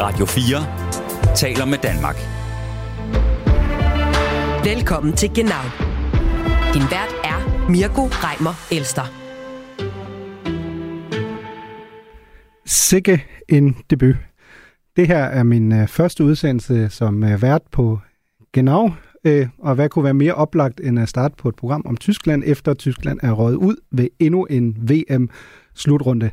Radio 4 taler med Danmark. Velkommen til Genau. Din vært er Mirko Reimer Elster. Sikke en debut. Det her er min øh, første udsendelse som øh, vært på Genau, øh, og hvad kunne være mere oplagt end at starte på et program om Tyskland, efter Tyskland er røget ud ved endnu en VM-slutrunde.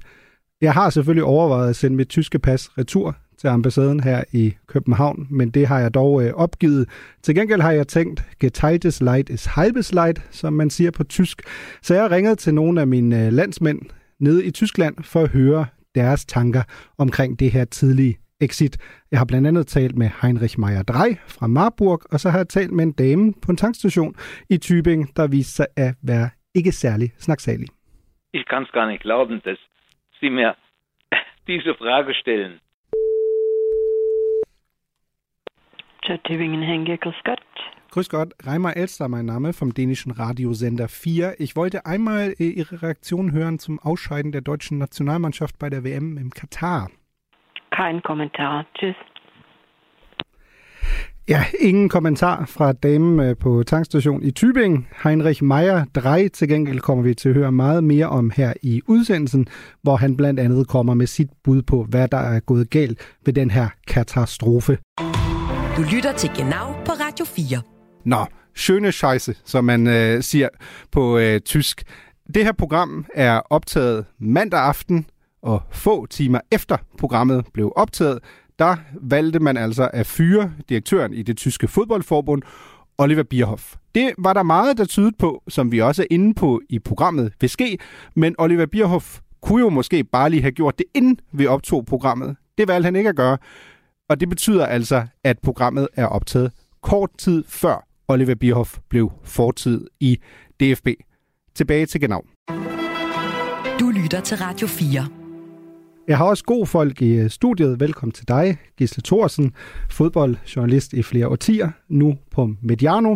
Jeg har selvfølgelig overvejet at sende mit tyske pas retur til ambassaden her i København, men det har jeg dog øh, opgivet. Til gengæld har jeg tænkt, geteiltes Leid is halbes Leid, som man siger på tysk. Så jeg har ringet til nogle af mine øh, landsmænd nede i Tyskland for at høre deres tanker omkring det her tidlige exit. Jeg har blandt andet talt med Heinrich Meyer Drey fra Marburg, og så har jeg talt med en dame på en tankstation i Tübingen, der viste sig at være ikke særlig snaksalig. Ich kann es gar nicht glauben, dass Sie mir diese Frage stellen. Til Tübingen Henge, grüß Gott. Grüß Gott, Reimer Elster, mein Name vom dänischen Radiosender 4. Ich wollte einmal äh, Ihre Reaktion hören zum Ausscheiden der deutschen Nationalmannschaft bei der WM im Katar. Kein Kommentar. Tschüss. Ja, ingen kommentar fra damen øh, på tankstation i Tübingen. Heinrich Meyer Drey til gengæld kommer vi til at høre meget mere om her i udsendelsen, hvor han blandt andet kommer med sit bud på, hvad der er gået galt ved den her katastrofe. Du lytter til Genau på Radio 4. Nå, schöne Scheiße, som man øh, siger på øh, tysk. Det her program er optaget mandag aften, og få timer efter programmet blev optaget, der valgte man altså at fyre direktøren i det tyske fodboldforbund, Oliver Bierhoff. Det var der meget, der tydede på, som vi også er inde på i programmet vil ske, men Oliver Bierhoff kunne jo måske bare lige have gjort det, inden vi optog programmet. Det valgte han ikke at gøre, og det betyder altså, at programmet er optaget kort tid før Oliver Bierhoff blev fortid i DFB. Tilbage til Genau. Du lytter til Radio 4. Jeg har også gode folk i øh, studiet. Velkommen til dig, Gisle Thorsen, fodboldjournalist i flere årtier, nu på Mediano.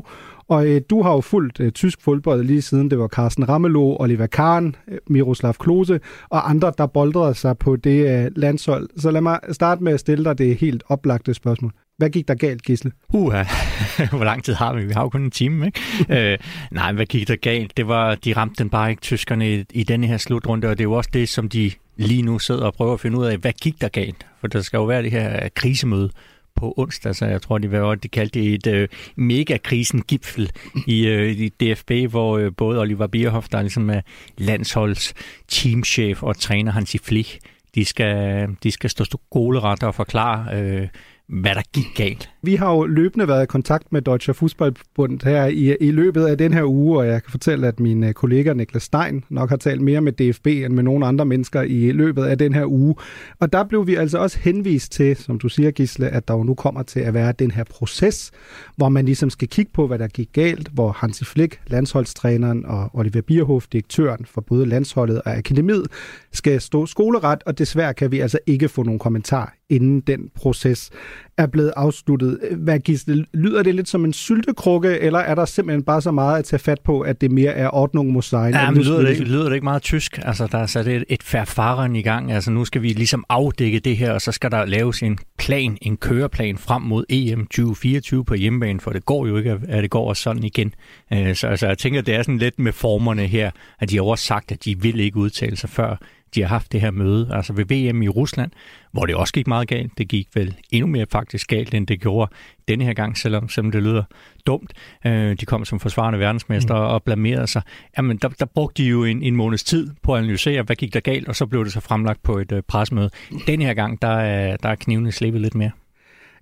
Og øh, du har jo fulgt øh, tysk fodbold lige siden det var Carsten Ramelow, Oliver Kahn, øh, Miroslav Klose og andre, der boldrede sig på det øh, landshold. Så lad mig starte med at stille dig det helt oplagte spørgsmål. Hvad gik der galt, Gisle? Uha, hvor lang tid har vi? Vi har jo kun en time, ikke? øh, nej, hvad gik der galt? Det var, de ramte den bare ikke, tyskerne, i, i denne her slutrunde, og det er jo også det, som de lige nu sidder og prøver at finde ud af, hvad gik der galt? For der skal jo være det her krisemøde på onsdag, så jeg tror, de var de kaldte det et øh, mega-krisen gipfel i, øh, i DFB, hvor øh, både Oliver Bierhoff, der ligesom er landsholds teamchef og træner Hansi Flick, de skal, de skal stå skoleret og forklare, øh, hvad der gik galt. Vi har jo løbende været i kontakt med Deutsche Fußballbund her i, i løbet af den her uge, og jeg kan fortælle, at min øh, kollega Niklas Stein nok har talt mere med DFB end med nogle andre mennesker i løbet af den her uge. Og der blev vi altså også henvist til, som du siger Gisle, at der jo nu kommer til at være den her proces, hvor man ligesom skal kigge på, hvad der gik galt, hvor Hansi Flick, landsholdstræneren, og Oliver Bierhoff, direktøren for både landsholdet og akademiet, skal stå skoleret, og desværre kan vi altså ikke få nogen kommentar inden den proces er blevet afsluttet. Hvad Gisle, lyder det lidt som en syltekrukke, eller er der simpelthen bare så meget at tage fat på, at det mere er ordnung muss sein? Ja, men lyder det, ikke, lyder det ikke meget tysk? Altså, der er sat et, et færfaren i gang. Altså, nu skal vi ligesom afdække det her, og så skal der laves en plan, en køreplan frem mod EM 2024 på hjemmebane, for det går jo ikke, at det går også sådan igen. Øh, så altså, jeg tænker, det er sådan lidt med formerne her, at de har også sagt, at de vil ikke udtale sig før de har haft det her møde, altså ved VM i Rusland, hvor det også gik meget galt. Det gik vel endnu mere faktisk galt, end det gjorde denne her gang, selvom, selvom det lyder dumt. Øh, de kom som forsvarende verdensmester mm. og blamerede sig. Jamen, der, der brugte de jo en, en måneds tid på at analysere, hvad gik der galt, og så blev det så fremlagt på et uh, presmøde. Denne her gang, der er, der er knivene slippet lidt mere.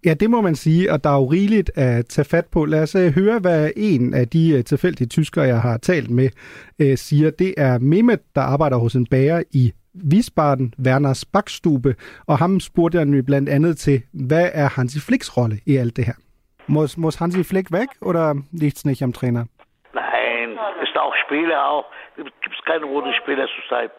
Ja, det må man sige, og der er jo rigeligt at tage fat på. Lad os uh, høre, hvad en af de uh, tilfældige tyskere, jeg har talt med, uh, siger. Det er Mehmet, der arbejder hos en bager i Wiesbaden, Werners Backstube, og ham spurgte jeg blandt andet til, hvad er Hansi Flicks rolle i alt det her? Muss, muss Hansi Flick weg oder liegt's nicht am Trainer? Nein, ist auch Spieler auch. Gibt es keine rote Spieler zurzeit.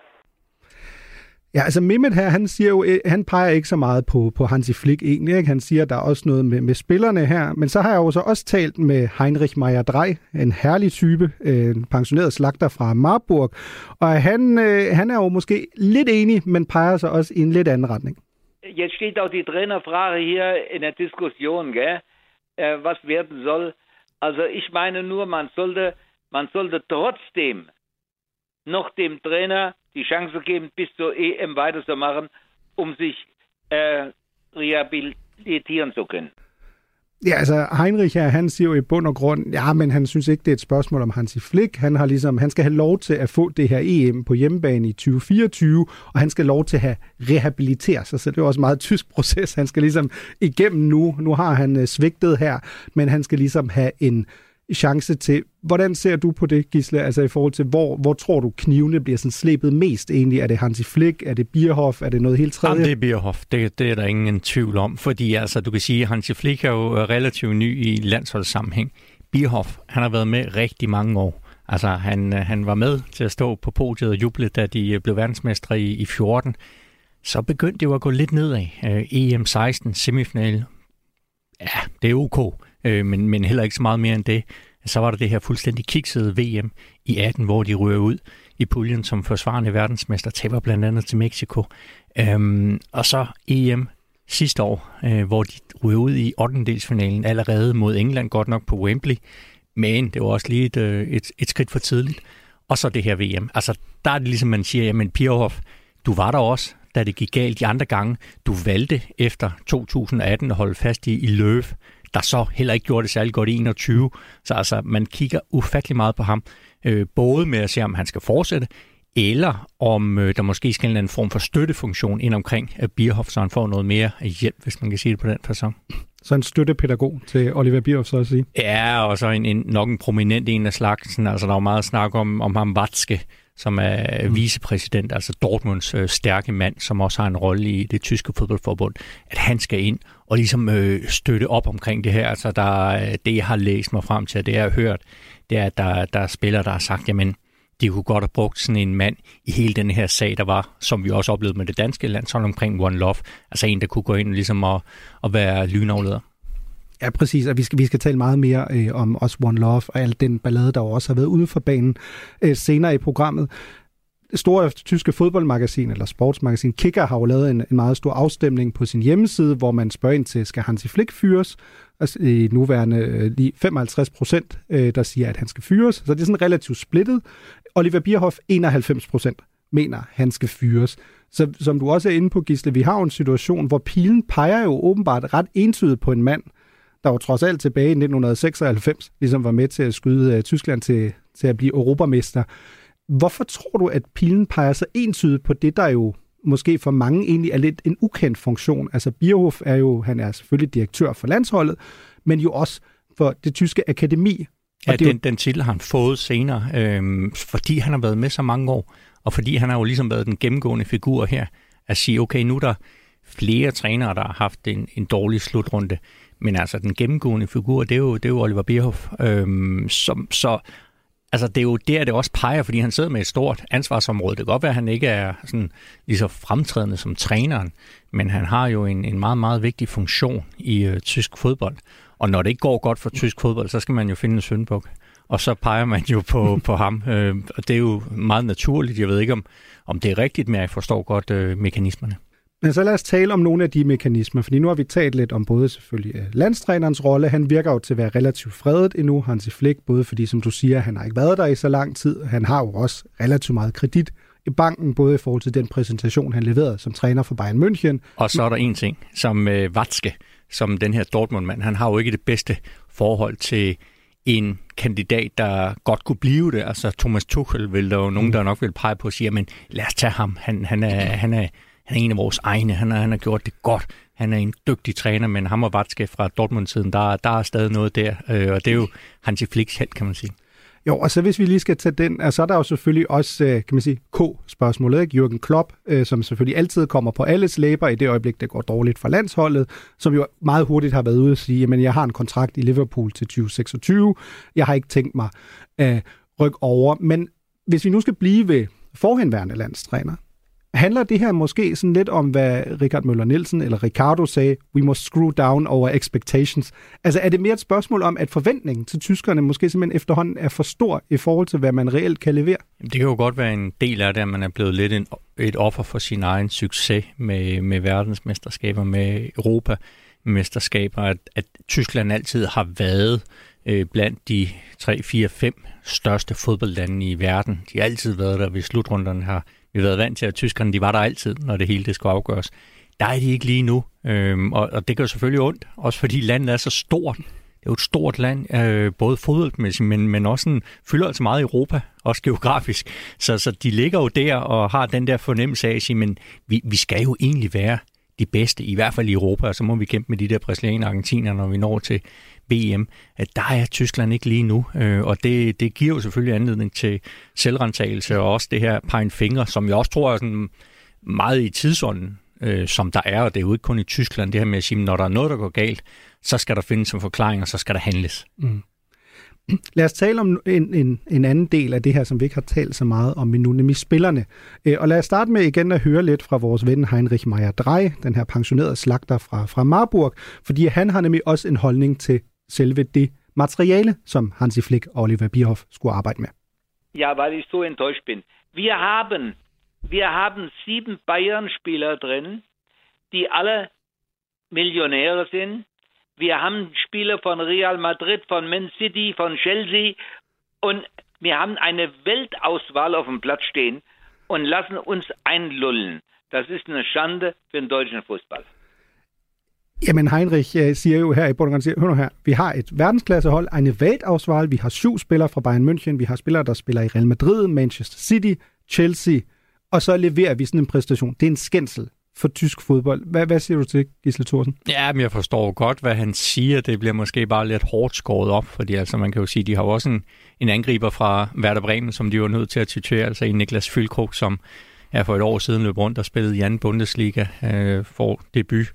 Ja, altså Mehmet her, han siger jo, øh, han peger ikke så meget på, på Hansi Flick egentlig. Ikke? Han siger, at der er også noget med, med spillerne her. Men så har jeg jo så også talt med Heinrich Meyer Drej, en herlig type, øh, en pensioneret slagter fra Marburg. Og han, øh, han er jo måske lidt enig, men peger sig også i en lidt anden retning. jetzt steht auch die Trainerfrage hier in der Diskussion, gell? Äh, was werden soll. Also ich meine nur, man sollte, man sollte trotzdem noch dem Trainer die Chance geben, bis zur EM weiterzumachen, um sich äh, rehabilitieren zu können. Ja, altså Heinrich her, han siger jo i bund og grund, ja, men han synes ikke, det er et spørgsmål om Hansi Flick. Han har ligesom, han skal have lov til at få det her EM på hjemmebane i 2024, og han skal have lov til at have rehabilitere sig. Så det er også en meget tysk proces. Han skal ligesom igennem nu. Nu har han øh, svigtet her, men han skal ligesom have en chance til. Hvordan ser du på det, Gisle? Altså i forhold til, hvor, hvor tror du knivene bliver sådan slæbet mest egentlig? Er det Hansi Flick? Er det Bierhoff? Er det noget helt tredje? Jamen, det er Bierhoff. Det, det er der ingen tvivl om. Fordi altså, du kan sige, at Hansi Flick er jo øh, relativt ny i landsholdssammenhæng. Bierhoff, han har været med rigtig mange år. Altså, han, øh, han var med til at stå på podiet og juble, da de øh, blev verdensmestre i, i 14. Så begyndte det jo at gå lidt nedad. Øh, EM16, semifinal. Ja, det er ok øh, men, men heller ikke så meget mere end det. Så var der det her fuldstændig kiksede VM i 18, hvor de rører ud i puljen som forsvarende verdensmester, taber blandt andet til Mexico. Øhm, og så EM sidste år, øh, hvor de ryger ud i 8. allerede mod England, godt nok på Wembley, men det var også lige et, øh, et, et skridt for tidligt. Og så det her VM. Altså, der er det ligesom, man siger, jamen Pirhoff, du var der også, da det gik galt de andre gange. Du valgte efter 2018 at holde fast i, i Løv der så heller ikke gjorde det særlig godt i 21. Så altså, man kigger ufattelig meget på ham, øh, både med at se, om han skal fortsætte, eller om øh, der måske skal en eller anden form for støttefunktion ind omkring at Bierhoff, så han får noget mere hjælp, hvis man kan sige det på den person. Så en støttepædagog til Oliver Bierhoff, så at sige? Ja, og så en, en, nok en prominent en af slagsen. Altså, der er jo meget snak om, om ham Watzke, som er mm. vicepræsident, altså Dortmunds øh, stærke mand, som også har en rolle i det tyske fodboldforbund, at han skal ind og ligesom øh, støtte op omkring det her. Altså der, det, jeg har læst mig frem til, det jeg har hørt, det er, at der, der er spillere, der har sagt, jamen, de kunne godt have brugt sådan en mand i hele den her sag, der var, som vi også oplevede med det danske landshold omkring One Love. Altså en, der kunne gå ind ligesom og, og være lynafleder. Ja, præcis, og vi skal, vi skal tale meget mere øh, om også One Love og al den ballade, der også har været ude for banen øh, senere i programmet. Store tyske fodboldmagasin, eller sportsmagasin Kicker, har jo lavet en, en meget stor afstemning på sin hjemmeside, hvor man spørger ind til, skal Hansi Flick fyres? Altså, i nuværende øh, lige 55 procent, øh, der siger, at han skal fyres. Så det er sådan relativt splittet. Oliver Bierhoff, 91 procent, mener, han skal fyres. Så som du også er inde på, Gisle, vi har jo en situation, hvor pilen peger jo åbenbart ret entydigt på en mand, der jo trods alt tilbage i 1996 ligesom var med til at skyde øh, Tyskland til, til at blive europamester. Hvorfor tror du, at pilen peger så entydigt på det, der jo måske for mange egentlig er lidt en ukendt funktion? Altså Bierhoff er jo, han er selvfølgelig direktør for landsholdet, men jo også for det tyske akademi. Og ja, det den, den titel har han fået senere, øhm, fordi han har været med så mange år, og fordi han har jo ligesom været den gennemgående figur her, at sige, okay, nu er der flere trænere, der har haft en, en dårlig slutrunde. Men altså, den gennemgående figur, det er jo, det er jo Oliver Bierhoff. Øhm, som, så altså, det er jo der, det også peger, fordi han sidder med et stort ansvarsområde. Det kan godt være, at han ikke er sådan, lige så fremtrædende som træneren, men han har jo en, en meget, meget vigtig funktion i øh, tysk fodbold. Og når det ikke går godt for tysk fodbold, så skal man jo finde en søndbuk. Og så peger man jo på, på ham. Øh, og det er jo meget naturligt. Jeg ved ikke, om, om det er rigtigt, men jeg forstår godt øh, mekanismerne. Men så lad os tale om nogle af de mekanismer, fordi nu har vi talt lidt om både selvfølgelig øh, landstrænerens rolle. Han virker jo til at være relativt fredet endnu, Hansi Flick, både fordi, som du siger, han har ikke været der i så lang tid. Han har jo også relativt meget kredit i banken, både i forhold til den præsentation, han leverede som træner for Bayern München. Og så er der en ting, som øh, Watzke, som den her Dortmund-mand, han har jo ikke det bedste forhold til en kandidat, der godt kunne blive det. Altså Thomas Tuchel vil der jo nogen, mm. der nok vil pege på og sige, men lad os tage ham. Han, han, er, han, er, han er en af vores egne. Han har, han har gjort det godt. Han er en dygtig træner, men ham og Vatske fra Dortmund-tiden, der, der er stadig noget der. Øh, og det er jo Hansi Flicks held, kan man sige. Jo, og så hvis vi lige skal tage den, altså, så er der jo selvfølgelig også, øh, kan man sige, K-spørgsmålet, ikke? Jürgen Klopp, øh, som selvfølgelig altid kommer på alles læber i det øjeblik, det går dårligt for landsholdet, som jo meget hurtigt har været ude og sige, jamen jeg har en kontrakt i Liverpool til 2026, jeg har ikke tænkt mig at rykke over. Men hvis vi nu skal blive ved forhenværende landstræner, Handler det her måske sådan lidt om, hvad Richard Møller Nielsen eller Ricardo sagde, we must screw down our expectations? Altså er det mere et spørgsmål om, at forventningen til tyskerne måske simpelthen efterhånden er for stor i forhold til, hvad man reelt kan levere? Det kan jo godt være en del af det, at man er blevet lidt en, et offer for sin egen succes med, med verdensmesterskaber, med Europa-mesterskaber, at, at Tyskland altid har været øh, blandt de 3, 4, 5 største fodboldlande i verden. De har altid været der ved slutrunderne her. Vi har været vant til, at tyskerne de var der altid, når det hele det skulle afgøres. Der er de ikke lige nu, øhm, og, og det gør selvfølgelig ondt, også fordi landet er så stort. Det er jo et stort land, øh, både fodboldmæssigt, men, men også sådan, fylder altså meget i Europa, også geografisk. Så, så de ligger jo der og har den der fornemmelse af at sige, men vi, vi skal jo egentlig være de bedste, i hvert fald i Europa, og så må vi kæmpe med de der brasilianere og argentiner, når vi når til VM, at der er Tyskland ikke lige nu, øh, og det, det giver jo selvfølgelig anledning til selvrentagelse, og også det her pegen fingre, som jeg også tror er sådan meget i tidsånden, øh, som der er, og det er jo ikke kun i Tyskland, det her med at sige, når der er noget, der går galt, så skal der findes en forklaring, og så skal der handles. Mm. Lad os tale om en, en, en anden del af det her, som vi ikke har talt så meget om endnu, nemlig spillerne. Øh, og lad os starte med igen at høre lidt fra vores ven Heinrich Meyer Drey, den her pensionerede slagter fra, fra Marburg, fordi han har nemlig også en holdning til selve det materiale, som Hansi Flick og Oliver Bierhoff skulle arbejde med. Ja, weil ich so enttäuscht bin. Wir haben, wir haben sieben Bayern-Spieler drin, die alle Millionäre sind. Wir haben Spieler von Real Madrid, von Man City, von Chelsea und wir haben eine Weltauswahl auf dem Platz stehen und lassen uns einlullen. Das ist eine Schande für den deutschen Fußball. Jamen Heinrich siger jo her i Bordeaux, siger, hør nu her, vi har et verdensklassehold, en Weltauswahl, vi har syv spillere fra Bayern München, vi har spillere, der spiller i Real Madrid, Manchester City, Chelsea, og så leverer vi sådan en præstation. Det er en skændsel for tysk fodbold. Hvad, hvad siger du til, Gisle Thorsen? Ja, men jeg forstår godt, hvad han siger. Det bliver måske bare lidt hårdt skåret op, fordi altså, man kan jo sige, de har jo også en, en angriber fra Werder Bremen, som de var nødt til at titere, altså en Niklas Fylkrog, som er for et år siden løb rundt og spillede i anden Bundesliga øh, for debut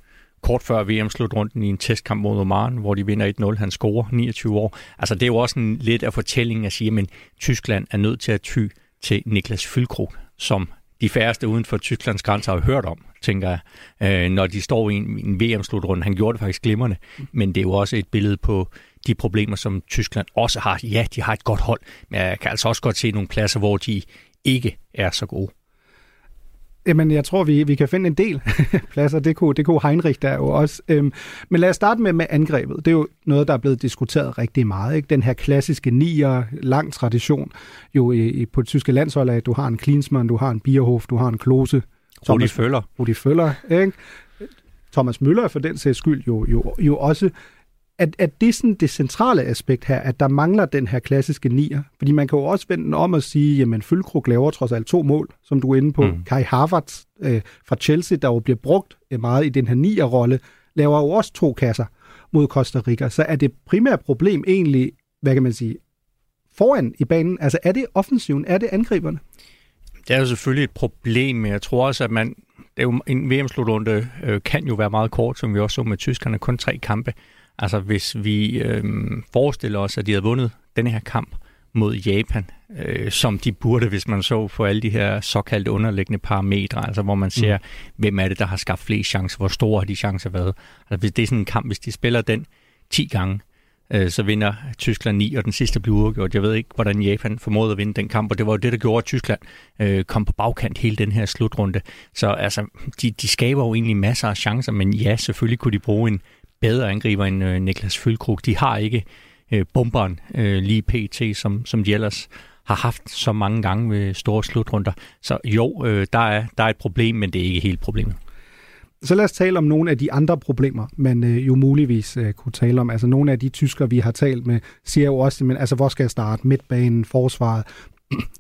kort før VM-slutrunden i en testkamp mod Oman, hvor de vinder 1-0. Han scorer 29 år. Altså, det er jo også en lidt af fortællingen at sige, at Tyskland er nødt til at ty til Niklas Fylkrog, som de færreste uden for Tysklands grænser har hørt om, tænker jeg, øh, når de står i en, en VM-slutrunde. Han gjorde det faktisk glimrende, men det er jo også et billede på de problemer, som Tyskland også har. Ja, de har et godt hold, men jeg kan altså også godt se nogle pladser, hvor de ikke er så gode. Jamen, jeg tror, vi, vi kan finde en del pladser. Det kunne, det kunne Heinrich der jo også. Øhm, men lad os starte med, med angrebet. Det er jo noget, der er blevet diskuteret rigtig meget. Ikke? Den her klassiske nier, lang tradition jo i, i, på det tyske landshold at du har en Klinsmann, du har en Bierhof, du har en Klose. Rudi Føller. Rudi Føller, ikke? Thomas Møller for den sags skyld jo, jo, jo også at, at det er sådan det centrale aspekt her, at der mangler den her klassiske nier. Fordi man kan jo også vende om og sige, jamen Følkrug laver trods alt to mål, som du er inde på. Mm. Kai Havertz øh, fra Chelsea, der jo bliver brugt øh, meget i den her nier-rolle, laver jo også to kasser mod Costa Rica. Så er det primære problem egentlig, hvad kan man sige, foran i banen? Altså er det offensiven? Er det angriberne? Det er jo selvfølgelig et problem, men jeg tror også, at man, det er jo, en VM-slutrunde øh, kan jo være meget kort, som vi også så med tyskerne, kun tre kampe. Altså hvis vi øh, forestiller os, at de havde vundet den her kamp mod Japan, øh, som de burde, hvis man så på alle de her såkaldte underliggende parametre, altså hvor man ser, mm. hvem er det, der har skabt flest chancer, hvor store har de chancer været. Altså hvis det er sådan en kamp, hvis de spiller den 10 gange, øh, så vinder Tyskland 9, og den sidste bliver uafgjort. Jeg ved ikke, hvordan Japan formåede at vinde den kamp, og det var jo det, der gjorde, at Tyskland øh, kom på bagkant hele den her slutrunde. Så altså, de, de skaber jo egentlig masser af chancer, men ja, selvfølgelig kunne de bruge en bedre angriber end øh, Niklas Fylkrug. De har ikke øh, bomberen øh, lige pt, som, som de ellers har haft så mange gange ved store slutrunder. Så jo, øh, der, er, der er et problem, men det er ikke helt problemet. Så lad os tale om nogle af de andre problemer, man øh, jo muligvis øh, kunne tale om. Altså nogle af de tyskere, vi har talt med, siger jo også, men altså hvor skal jeg starte? Midtbanen, forsvaret.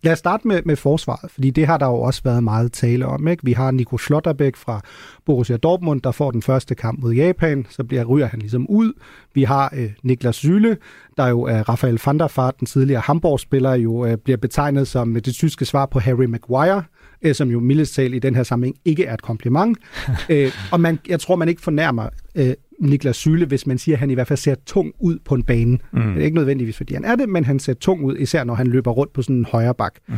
Lad os starte med, med forsvaret, fordi det har der jo også været meget tale om. Ikke? Vi har Nico Schlotterbeck fra Borussia Dortmund, der får den første kamp mod Japan, så bliver ryger han ligesom ud. Vi har øh, Niklas Zyle, der jo er Rafael van der Vaart, den tidligere Hamburg-spiller, jo øh, bliver betegnet som øh, det tyske svar på Harry Maguire, øh, som jo mildest talt i den her sammenhæng ikke er et kompliment. øh, og man, jeg tror, man ikke fornærmer øh, Niklas Syle, hvis man siger, at han i hvert fald ser tung ud på en bane. Mm. Det er ikke nødvendigvis, fordi han er det, men han ser tung ud, især når han løber rundt på sådan en højre bak. Mm.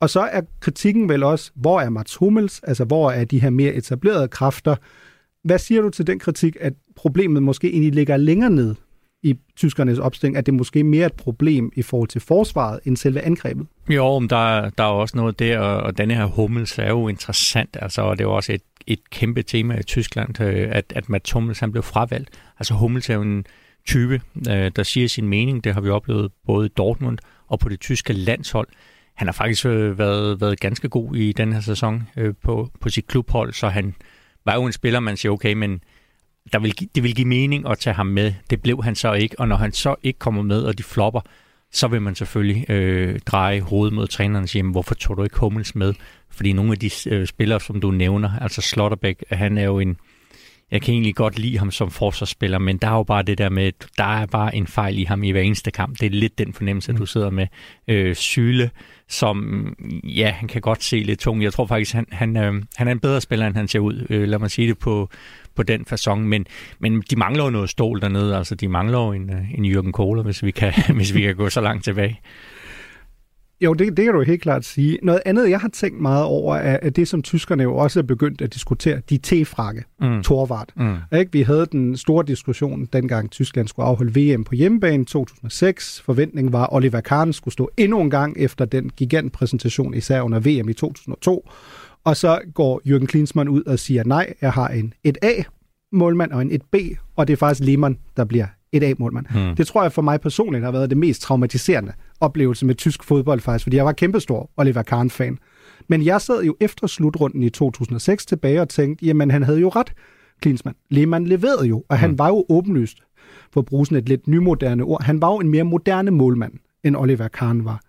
Og så er kritikken vel også, hvor er Mats Hummels, altså hvor er de her mere etablerede kræfter? Hvad siger du til den kritik, at problemet måske egentlig ligger længere ned i tyskernes opstilling, at det måske mere er et problem i forhold til forsvaret end selve angrebet? Jo, men der, der er også noget der, og denne her Hummels er jo interessant, altså, og det er jo også et, et kæmpe tema i Tyskland, øh, at, at Mats Hummels han blev fravalgt. Altså Hummels er jo en type, øh, der siger sin mening, det har vi oplevet både i Dortmund og på det tyske landshold. Han har faktisk øh, været, været ganske god i den her sæson på, på sit klubhold, så han var jo en spiller, man siger, okay, men der vil, det vil give mening at tage ham med. Det blev han så ikke, og når han så ikke kommer med, og de flopper, så vil man selvfølgelig øh, dreje hovedet mod træneren og sige, hvorfor tog du ikke Hummels med? Fordi nogle af de øh, spillere, som du nævner, altså Slotterbeck, han er jo en, jeg kan egentlig godt lide ham som forsvarsspiller, men der er jo bare det der med, der er bare en fejl i ham i hver eneste kamp. Det er lidt den fornemmelse, mm. du sidder med. Øh, Syle, som, ja, han kan godt se lidt tung. Jeg tror faktisk, han, han, øh, han er en bedre spiller, end han ser ud. Øh, lad mig sige det på, på den façon, men, men de mangler jo noget stål dernede. Altså, de mangler jo en, øh, en Jürgen Kohler, hvis vi kan, hvis vi kan gå så langt tilbage. Jo, det, det kan du helt klart sige. Noget andet, jeg har tænkt meget over, er, at det, som tyskerne jo også er begyndt at diskutere, de T-frakke, mm. Torvart. Mm. Ikke? Vi havde den store diskussion, dengang Tyskland skulle afholde VM på hjemmebane 2006. Forventningen var, at Oliver Kahn skulle stå endnu en gang efter den gigantpræsentation, især under VM i 2002. Og så går Jürgen Klinsmann ud og siger, nej, jeg har en 1A-målmand og en 1B, og det er faktisk Lehmann, der bliver et A-målmand. Hmm. Det tror jeg for mig personligt har været det mest traumatiserende oplevelse med tysk fodbold faktisk, fordi jeg var kæmpestor Oliver Kahn-fan. Men jeg sad jo efter slutrunden i 2006 tilbage og tænkte, jamen han havde jo ret, Klinsmann. Lehmann leverede jo, og han hmm. var jo åbenlyst, for at bruge sådan et lidt nymoderne ord, han var jo en mere moderne målmand, end Oliver Kahn var.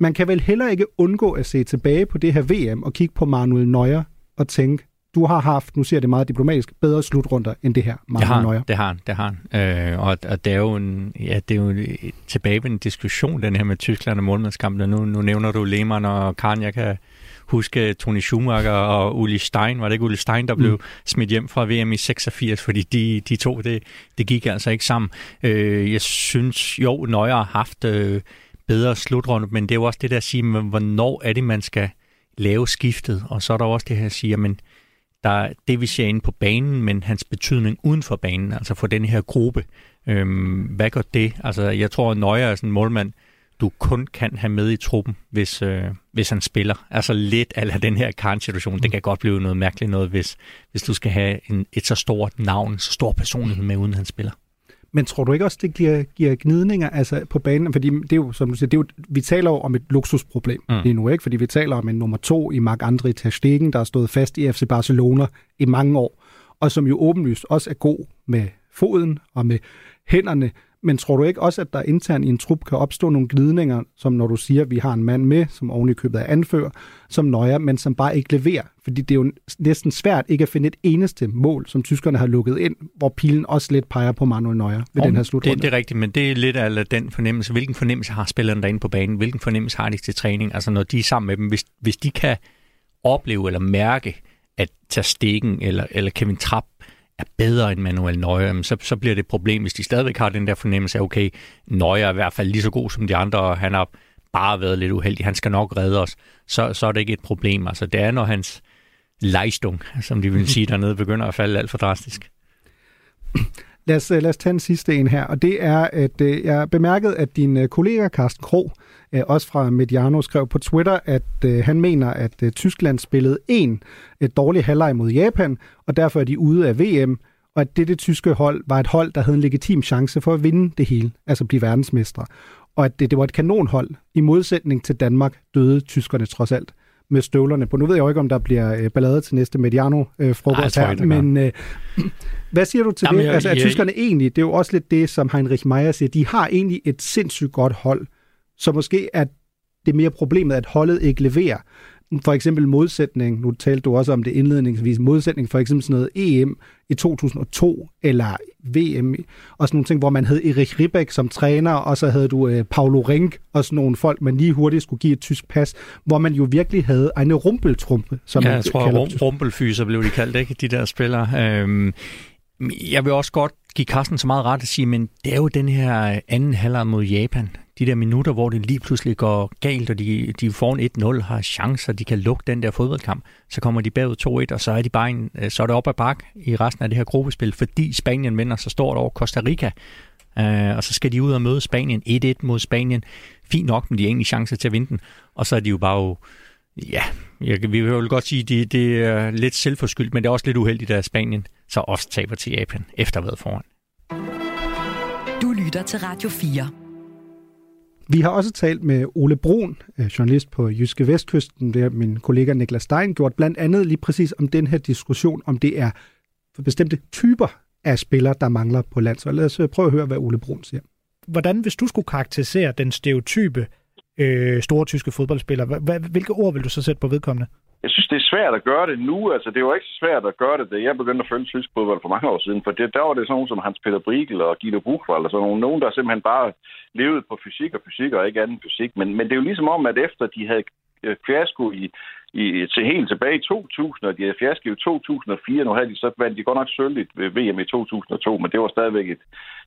Man kan vel heller ikke undgå at se tilbage på det her VM og kigge på Manuel Neuer og tænke, du har haft, nu jeg det meget diplomatisk, bedre slutrunder end det her, Manuel det har, Neuer. Det har han, det har han. Øh, og, og det er jo en, ja, det er jo tilbage en diskussion, den her med Tyskland og målmandskampen. Nu, nu nævner du Lehmann og Karen, jeg kan huske Tony Schumacher og Uli Stein. Var det ikke Uli Stein, der blev mm. smidt hjem fra VM i 86, fordi de, de to, det, det gik altså ikke sammen. Øh, jeg synes jo, Neuer har haft øh, bedre slutrunde, men det er jo også det der at sige, men hvornår er det, man skal lave skiftet? Og så er der også det her at sige, men der er det, vi ser inde på banen, men hans betydning uden for banen, altså for den her gruppe. Øhm, hvad gør det? Altså, jeg tror, at Nøje er sådan en målmand, du kun kan have med i truppen, hvis, øh, hvis han spiller. Altså lidt af den her karn-situation. Det kan godt blive noget mærkeligt noget, hvis, hvis du skal have en, et så stort navn, så stor personlighed med, uden han spiller. Men tror du ikke også, det giver, giver gnidninger altså på banen? Fordi det er jo, som du siger, det er jo, vi taler jo om et luksusproblem mm. lige nu, ikke? Fordi vi taler om en nummer to i Mark André Ter Stegen, der har stået fast i FC Barcelona i mange år, og som jo åbenlyst også er god med foden og med hænderne, men tror du ikke også, at der internt i en trup kan opstå nogle glidninger, som når du siger, at vi har en mand med, som oven i købet er anfører, som nøjer, men som bare ikke leverer? Fordi det er jo næsten svært ikke at finde et eneste mål, som tyskerne har lukket ind, hvor pilen også lidt peger på Manuel Neuer ved Om, den her slutrunde. Det, det er rigtigt, men det er lidt af den fornemmelse. Hvilken fornemmelse har spillerne derinde på banen? Hvilken fornemmelse har de til træning? Altså når de er sammen med dem, hvis, hvis de kan opleve eller mærke, at tage stikken eller, eller Kevin Trapp er bedre end Manuel Neuer, så, så bliver det et problem, hvis de stadigvæk har den der fornemmelse af, okay, Neuer er i hvert fald lige så god som de andre, og han har bare været lidt uheldig, han skal nok redde os, så, så er det ikke et problem. Altså, det er, når hans Leistung, som de vil sige dernede, begynder at falde alt for drastisk. Lad os, lad os tage en sidste en her, og det er, at øh, jeg bemærkede, at din øh, kollega Carsten Krog, øh, også fra Mediano, skrev på Twitter, at øh, han mener, at øh, Tyskland spillede en dårlig halvleg mod Japan, og derfor er de ude af VM, og at det, det tyske hold var et hold, der havde en legitim chance for at vinde det hele, altså blive verdensmestre. Og at det, det var et kanonhold. I modsætning til Danmark døde tyskerne trods alt med støvlerne på. Nu ved jeg jo ikke, om der bliver øh, ballade til næste Mediano-frokost øh, her, men øh, hvad siger du til Jamen, det? Jeg, altså, at jeg, tyskerne egentlig, det er jo også lidt det, som Heinrich Meyer siger, de har egentlig et sindssygt godt hold, så måske er det mere problemet, at holdet ikke leverer for eksempel modsætning, nu talte du også om det indledningsvis, modsætning for eksempel sådan noget EM i 2002, eller VM, og sådan nogle ting, hvor man havde Erik Ribæk som træner, og så havde du øh, Paulo Rink, og sådan nogle folk, man lige hurtigt skulle give et tysk pas, hvor man jo virkelig havde en rumpeltrumpe, som ja, man jeg tror, rum, rumpelfyser blev de kaldt, ikke, de der spillere. Øhm, jeg vil også godt give Carsten så meget ret at sige, men det er jo den her anden halvleg mod Japan. de der minutter, hvor det lige pludselig går galt, og de, de foran 1-0 har chancer, de kan lukke den der fodboldkamp, så kommer de bagud 2-1, og så er de bare en, øh, så er det op ad bak i resten af det her gruppespil, fordi Spanien vinder så stort over Costa Rica. Øh, og så skal de ud og møde Spanien 1-1 mod Spanien. Fint nok, men de har egentlig chancer til at vinde den. Og så er de jo bare jo, ja, jeg, vi vil godt sige, det, det er lidt selvforskyldt, men det er også lidt uheldigt, at Spanien så også taber til Japan, efter at have været foran. Du lytter til Radio 4. Vi har også talt med Ole Brun, øh, journalist på Jyske Vestkysten, det har min kollega Niklas Stein gjort, blandt andet lige præcis om den her diskussion, om det er for bestemte typer af spillere, der mangler på landsholdet. Lad os øh, prøve at høre, hvad Ole Brun siger. Hvordan, hvis du skulle karakterisere den stereotype øh, store tyske fodboldspiller, hvilke ord vil du så sætte på vedkommende? Jeg synes, det er svært at gøre det nu. Altså, det var ikke så svært at gøre det, da jeg begyndte at følge tysk fodbold for mange år siden. For det, der var det sådan nogen som Hans Peter Briegel og Guido Buchwald og sådan nogen. Nogen, der simpelthen bare levede på fysik og fysik og ikke anden fysik. Men, men det er jo ligesom om, at efter de havde øh, fiasko i, i, til helt tilbage i 2000, og de havde fiasko i 2004. Nu havde de så vandt de godt nok sølvligt ved VM i 2002, men det var stadigvæk et,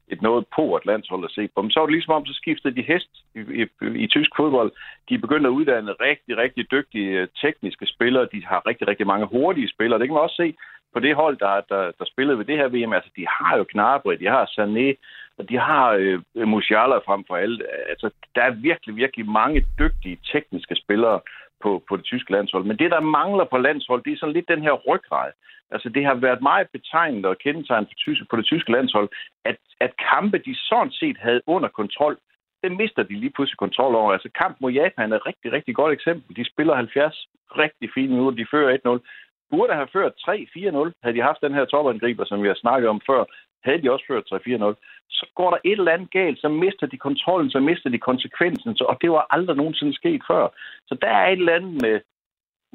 et noget på at landsholdet at se på. Men så var det ligesom om, så skiftede de hest i, i, i tysk fodbold. De begyndte at uddanne rigtig, rigtig dygtige øh, tekniske spillere. De har rigtig, rigtig mange hurtige spillere. Det kan man også se på det hold, der, der, der spillede ved det her VM. Altså, de har jo Knabry, de har Sané, og de har øh, Musiala frem for alt. Altså, der er virkelig, virkelig mange dygtige tekniske spillere på, på det tyske landshold. Men det, der mangler på landshold, det er sådan lidt den her ryggrad. Altså, det har været meget betegnet og kendetegnet på, tyske, på det tyske landshold, at, at kampe, de sådan set havde under kontrol, det mister de lige pludselig kontrol over. Altså, kamp mod Japan er et rigtig, rigtig godt eksempel. De spiller 70 rigtig fine minutter, de fører 1-0 burde have ført 3-4-0, havde de haft den her topangriber, som vi har snakket om før, havde de også ført 3-4-0. Så går der et eller andet galt, så mister de kontrollen, så mister de konsekvensen, så, og det var aldrig nogensinde sket før. Så der er et eller andet med,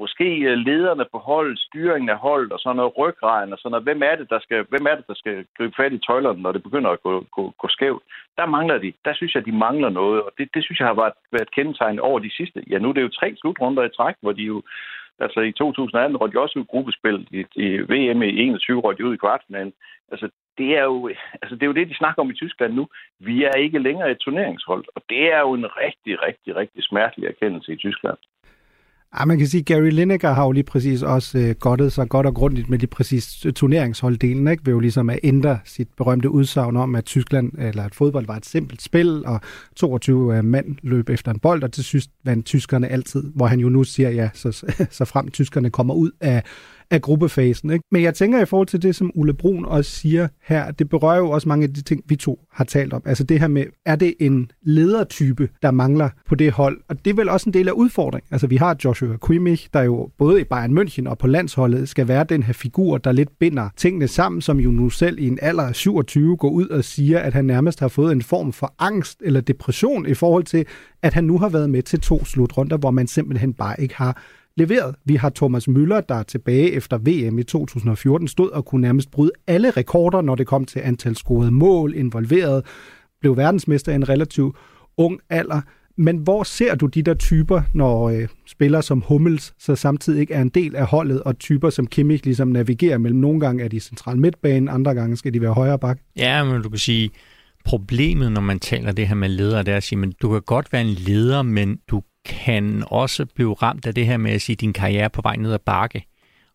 måske øh, lederne på holdet, styringen af holdet og sådan noget ryggraden og sådan noget. Hvem er det, der skal, hvem er det, der skal gribe fat i tøjlerne, når det begynder at gå, gå, gå skævt? Der mangler de. Der synes jeg, de mangler noget, og det, det synes jeg har været, været kendetegn over de sidste. Ja, nu er det jo tre slutrunder i træk, hvor de jo Altså i 2018 rådte de også ud gruppespil. I, i VM i 21 rådte de ud i kvartfinalen. Altså det er, jo, altså det er jo det, de snakker om i Tyskland nu. Vi er ikke længere et turneringshold, og det er jo en rigtig, rigtig, rigtig smertelig erkendelse i Tyskland. Ja, man kan sige, at Gary Lineker har jo lige præcis også øh, godtet sig godt og grundigt med lige præcis øh, turneringsholddelen, ikke? ved jo ligesom at ændre sit berømte udsagn om, at Tyskland, eller at fodbold var et simpelt spil, og 22 øh, mand løb efter en bold, og til sidst vandt tyskerne altid, hvor han jo nu siger, ja, så, så frem tyskerne kommer ud af, af gruppefasen. Ikke? Men jeg tænker i forhold til det, som Ulle Brun også siger her, det berører jo også mange af de ting, vi to har talt om. Altså det her med, er det en ledertype, der mangler på det hold? Og det er vel også en del af udfordringen. Altså vi har Joshua Kimmich, der jo både i Bayern München og på landsholdet skal være den her figur, der lidt binder tingene sammen, som jo nu selv i en alder af 27 går ud og siger, at han nærmest har fået en form for angst eller depression i forhold til, at han nu har været med til to slutrunder, hvor man simpelthen bare ikke har leveret. Vi har Thomas Müller, der tilbage efter VM i 2014 stod og kunne nærmest bryde alle rekorder, når det kom til antal scorede mål, involveret, blev verdensmester i en relativt ung alder. Men hvor ser du de der typer, når øh, spillere som Hummels så samtidig ikke er en del af holdet, og typer som Kimmich ligesom navigerer mellem nogle gange er de central midtbane, andre gange skal de være højre bak? Ja, men du kan sige, problemet, når man taler det her med ledere, det er at sige, men du kan godt være en leder, men du kan også blive ramt af det her med at sige, at din karriere på vej ned ad bakke.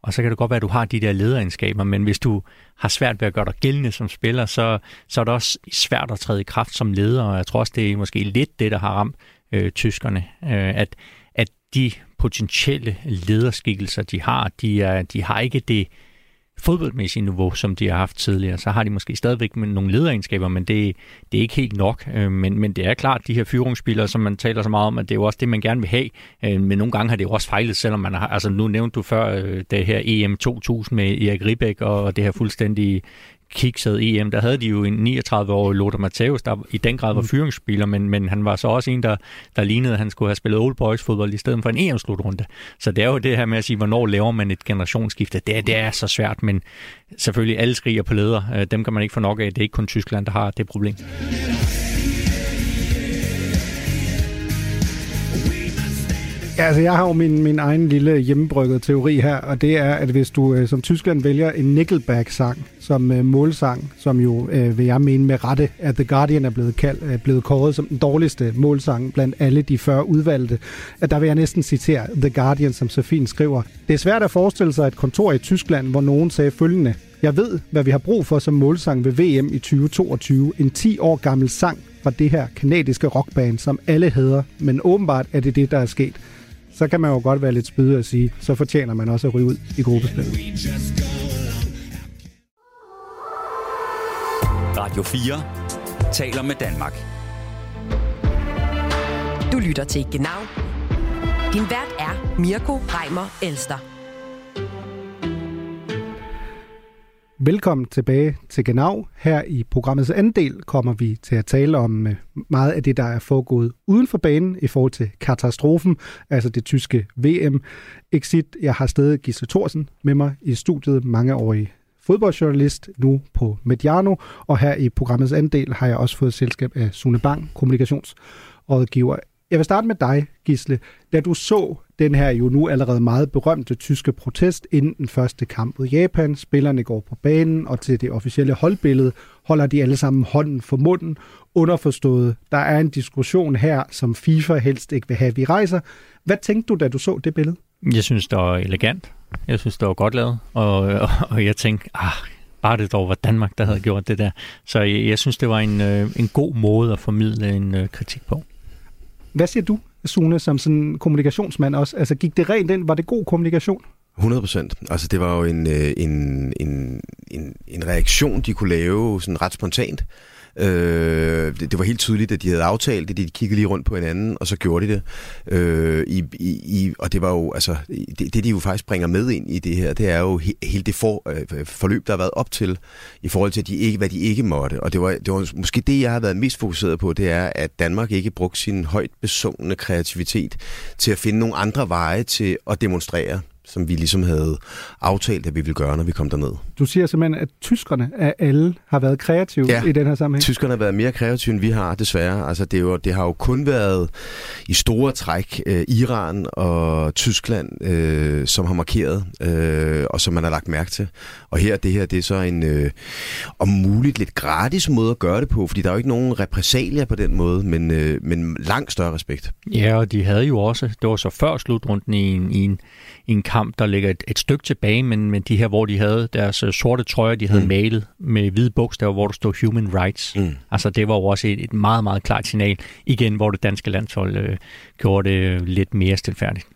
Og så kan det godt være, at du har de der lederegenskaber, men hvis du har svært ved at gøre dig gældende som spiller, så, så er det også svært at træde i kraft som leder, og jeg tror også, det er måske lidt det, der har ramt øh, tyskerne, øh, at, at de potentielle lederskikkelser, de har, de, er, de har ikke det, fodboldmæssige niveau, som de har haft tidligere. Så har de måske stadigvæk nogle lederegenskaber, men det, det er ikke helt nok. Øh, men, men det er klart, de her fyringsspillere, som man taler så meget om, at det er jo også det, man gerne vil have. Øh, men nogle gange har det jo også fejlet, selvom man har... Altså nu nævnte du før øh, det her EM 2000 med Erik Ribæk og det her fuldstændig kiksede EM, der havde de jo en 39-årig Lothar Matthäus, der i den grad var mm. fyringsspiller, men, men han var så også en, der, der lignede, at han skulle have spillet Old Boys fodbold i stedet for en EM-slutrunde. Så det er jo det her med at sige, hvornår laver man et generationsskifte. Det, det er så svært, men selvfølgelig alle skriger på leder. Øh, dem kan man ikke få nok af. Det er ikke kun Tyskland, der har det problem. Ja, altså jeg har jo min, min egen lille hjemmebrygget teori her, og det er, at hvis du øh, som Tyskland vælger en Nickelback-sang som øh, målsang, som jo, øh, vil jeg mene med rette, at The Guardian er blevet, kald, er blevet kåret som den dårligste målsang blandt alle de 40 udvalgte, at der vil jeg næsten citere The Guardian, som så fint skriver, Det er svært at forestille sig et kontor i Tyskland, hvor nogen sagde følgende, jeg ved, hvad vi har brug for som målsang ved VM i 2022. En 10 år gammel sang fra det her kanadiske rockband, som alle hedder, men åbenbart er det det, der er sket. Så kan man jo godt være lidt spydig at sige, så fortjener man også at ryge ud i gruppespillet. Radio 4 taler med Danmark. Du lytter til Genau. Din vært er Mirko Reimer Elster. Velkommen tilbage til Genau. Her i programmets anden del kommer vi til at tale om øh, meget af det, der er foregået uden for banen i forhold til katastrofen, altså det tyske VM-exit. Jeg har stadig Gisle Thorsen med mig i studiet, mangeårig fodboldjournalist, nu på Mediano, og her i programmets anden del har jeg også fået selskab af Sune Bang, kommunikationsrådgiver. Jeg vil starte med dig, Gisle. Da du så den her jo nu allerede meget berømte tyske protest inden den første kamp mod Japan, spillerne går på banen, og til det officielle holdbillede holder de alle sammen hånden for munden, underforstået. Der er en diskussion her, som FIFA helst ikke vil have, vi rejser. Hvad tænkte du, da du så det billede? Jeg synes, det var elegant. Jeg synes, det var godt lavet. Og, og, og jeg tænkte, ah, bare det dog var Danmark, der havde gjort det der. Så jeg, jeg synes, det var en, øh, en god måde at formidle en øh, kritik på. Hvad siger du, Sune, som sådan kommunikationsmand også? Altså gik det rent ind? Var det god kommunikation? 100 procent. Altså det var jo en, øh, en, en, en, en reaktion, de kunne lave sådan ret spontant. Øh, det, det var helt tydeligt, at de havde aftalt det, de kiggede lige rundt på hinanden, og så gjorde de det. Øh, i, i, og det var jo, altså, det, det de jo faktisk bringer med ind i det her, det er jo he, hele det for, øh, forløb, der har været op til, i forhold til, at de ikke, hvad de ikke måtte. Og det var, det var måske det, jeg har været mest fokuseret på, det er, at Danmark ikke brugte sin højt besungne kreativitet til at finde nogle andre veje til at demonstrere som vi ligesom havde aftalt, at vi ville gøre, når vi kom derned. Du siger simpelthen, at tyskerne af alle har været kreative ja, i den her sammenhæng? tyskerne har været mere kreative, end vi har, desværre. Altså, det, er jo, det har jo kun været i store træk øh, Iran og Tyskland, øh, som har markeret, øh, og som man har lagt mærke til. Og her, det her, det er så en øh, om muligt lidt gratis måde at gøre det på, fordi der er jo ikke nogen repræsalier på den måde, men, øh, men langt større respekt. Ja, og de havde jo også, det var så før slutrunden i en, i en, i en kamp, der ligger et, et stykke tilbage, men, men de her, hvor de havde deres uh, sorte trøjer, de havde mm. malet med hvide bogstaver, hvor der stod Human Rights. Mm. Altså det var jo også et, et meget, meget klart signal, igen, hvor det danske landshold uh, gjorde det lidt mere stilfærdigt.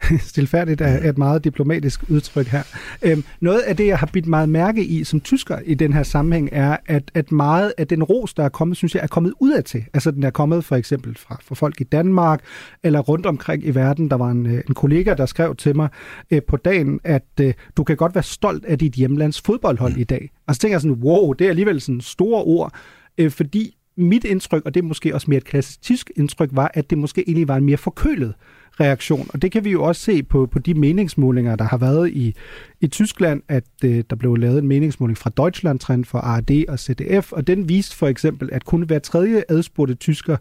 Stilfærdigt er et meget diplomatisk udtryk her. Øhm, noget af det, jeg har bidt meget mærke i som tysker i den her sammenhæng, er, at, at meget af den ros, der er kommet, synes jeg, er kommet ud af til. Altså den er kommet for eksempel fra, fra folk i Danmark, eller rundt omkring i verden. Der var en, øh, en kollega, der skrev til mig øh, på dagen, at øh, du kan godt være stolt af dit hjemlands fodboldhold i dag. Og så tænker jeg sådan, wow, det er alligevel sådan store ord, øh, fordi mit indtryk, og det er måske også mere et klassisk tysk indtryk, var, at det måske egentlig var en mere forkølet reaktion. Og det kan vi jo også se på, på de meningsmålinger, der har været i, i Tyskland, at øh, der blev lavet en meningsmåling fra Deutschland Trend for ARD og CDF, og den viste for eksempel, at kun hver tredje adspurgte tysker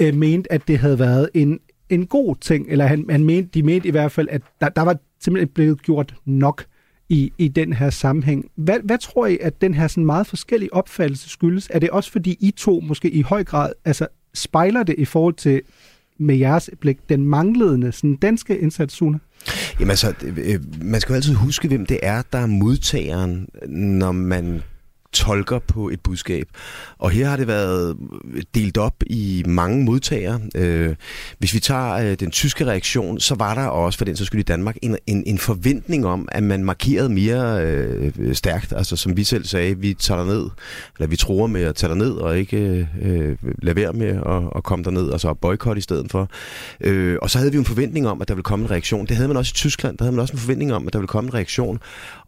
øh, mente, at det havde været en, en god ting, eller han, han mente, de mente i hvert fald, at der, der var simpelthen blevet gjort nok i, i den her sammenhæng. Hvad, hvad tror I, at den her sådan meget forskellige opfattelse skyldes? Er det også fordi I to måske i høj grad altså, spejler det i forhold til med jeres blik den manglende sådan, danske indsats, Sune? Jamen altså, øh, man skal jo altid huske, hvem det er, der er modtageren, når man tolker på et budskab. Og her har det været delt op i mange modtagere. Øh, hvis vi tager øh, den tyske reaktion, så var der også for den så skyld i Danmark en, en, en forventning om, at man markerede mere øh, stærkt. Altså som vi selv sagde, vi tager ned, eller vi tror med at tage ned og ikke øh, lade være med at, at komme derned, og så boykot i stedet for. Øh, og så havde vi en forventning om, at der ville komme en reaktion. Det havde man også i Tyskland. Der havde man også en forventning om, at der ville komme en reaktion.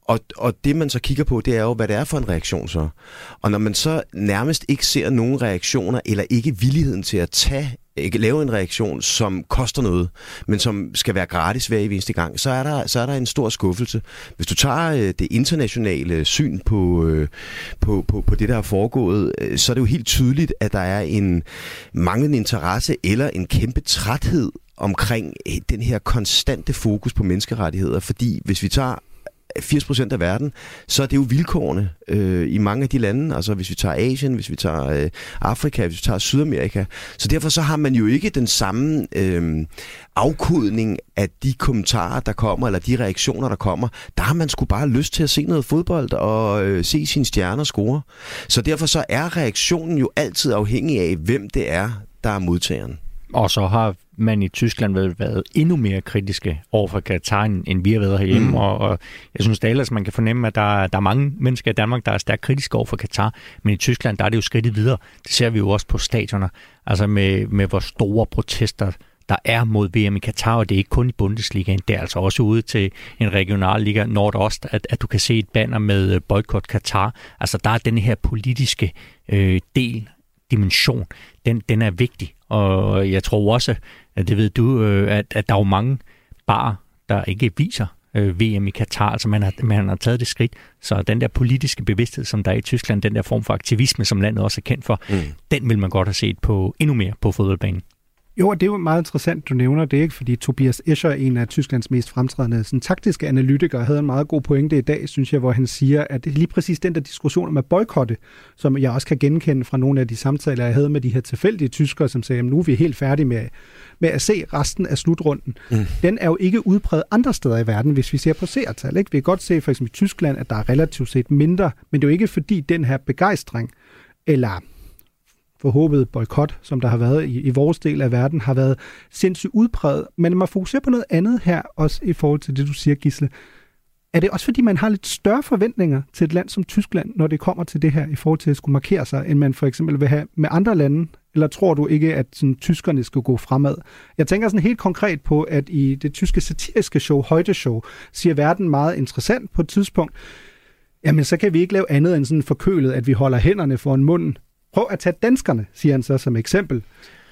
Og, og det man så kigger på, det er jo, hvad det er for en reaktion så. Og når man så nærmest ikke ser nogen reaktioner, eller ikke villigheden til at tage ikke lave en reaktion, som koster noget, men som skal være gratis hver eneste gang, så er der, så er der en stor skuffelse. Hvis du tager øh, det internationale syn på, øh, på, på, på det, der er foregået, øh, så er det jo helt tydeligt, at der er en manglende interesse eller en kæmpe træthed omkring øh, den her konstante fokus på menneskerettigheder, fordi hvis vi tager 80% af verden, så er det jo vilkårene øh, i mange af de lande. Altså hvis vi tager Asien, hvis vi tager øh, Afrika, hvis vi tager Sydamerika. Så derfor så har man jo ikke den samme øh, afkodning af de kommentarer, der kommer, eller de reaktioner, der kommer. Der har man sgu bare lyst til at se noget fodbold og øh, se sine stjerner score. Så derfor så er reaktionen jo altid afhængig af, hvem det er, der er modtageren. Og så har man i Tyskland vel været endnu mere kritiske over for Katar, end vi har været herhjemme. Mm. Og, og jeg synes da ellers, man kan fornemme, at der, der er mange mennesker i Danmark, der er stærkt kritiske over for Katar. Men i Tyskland, der er det jo skridtet videre. Det ser vi jo også på stadioner. Altså med, med hvor store protester der er mod VM i Katar, og det er ikke kun i Bundesligaen, det er altså også ude til en regional liga Nordost, at, at du kan se et banner med øh, boykot Katar. Altså der er den her politiske øh, del, dimension, den, den er vigtig. Og jeg tror også, at det ved du, øh, at, at der er jo mange bar, der ikke viser øh, VM i Katar. Altså man har, man har taget det skridt. Så den der politiske bevidsthed, som der er i Tyskland, den der form for aktivisme, som landet også er kendt for, mm. den vil man godt have set på endnu mere på fodboldbanen. Jo, og det er jo meget interessant, du nævner det, ikke? fordi Tobias Escher, en af Tysklands mest fremtrædende sådan, taktiske analytikere, havde en meget god pointe i dag, synes jeg, hvor han siger, at det lige præcis den der diskussion om at boykotte, som jeg også kan genkende fra nogle af de samtaler, jeg havde med de her tilfældige tyskere, som sagde, at nu er vi helt færdige med, med at se resten af slutrunden. Mm. Den er jo ikke udbredt andre steder i verden, hvis vi ser på seertal. Ikke? Vi kan godt se for eksempel i Tyskland, at der er relativt set mindre, men det er jo ikke fordi den her begejstring, eller forhåbet boykot, som der har været i, i vores del af verden, har været sindssygt udpræget. Men man fokuserer på noget andet her, også i forhold til det, du siger, Gisle. Er det også fordi, man har lidt større forventninger til et land som Tyskland, når det kommer til det her, i forhold til at skulle markere sig, end man for eksempel vil have med andre lande? Eller tror du ikke, at sådan, tyskerne skal gå fremad? Jeg tænker sådan helt konkret på, at i det tyske satiriske show, Heute Show, siger verden meget interessant på et tidspunkt. Jamen, så kan vi ikke lave andet end sådan forkølet, at vi holder hænderne for en mund Prøv at tage danskerne, siger han så som eksempel.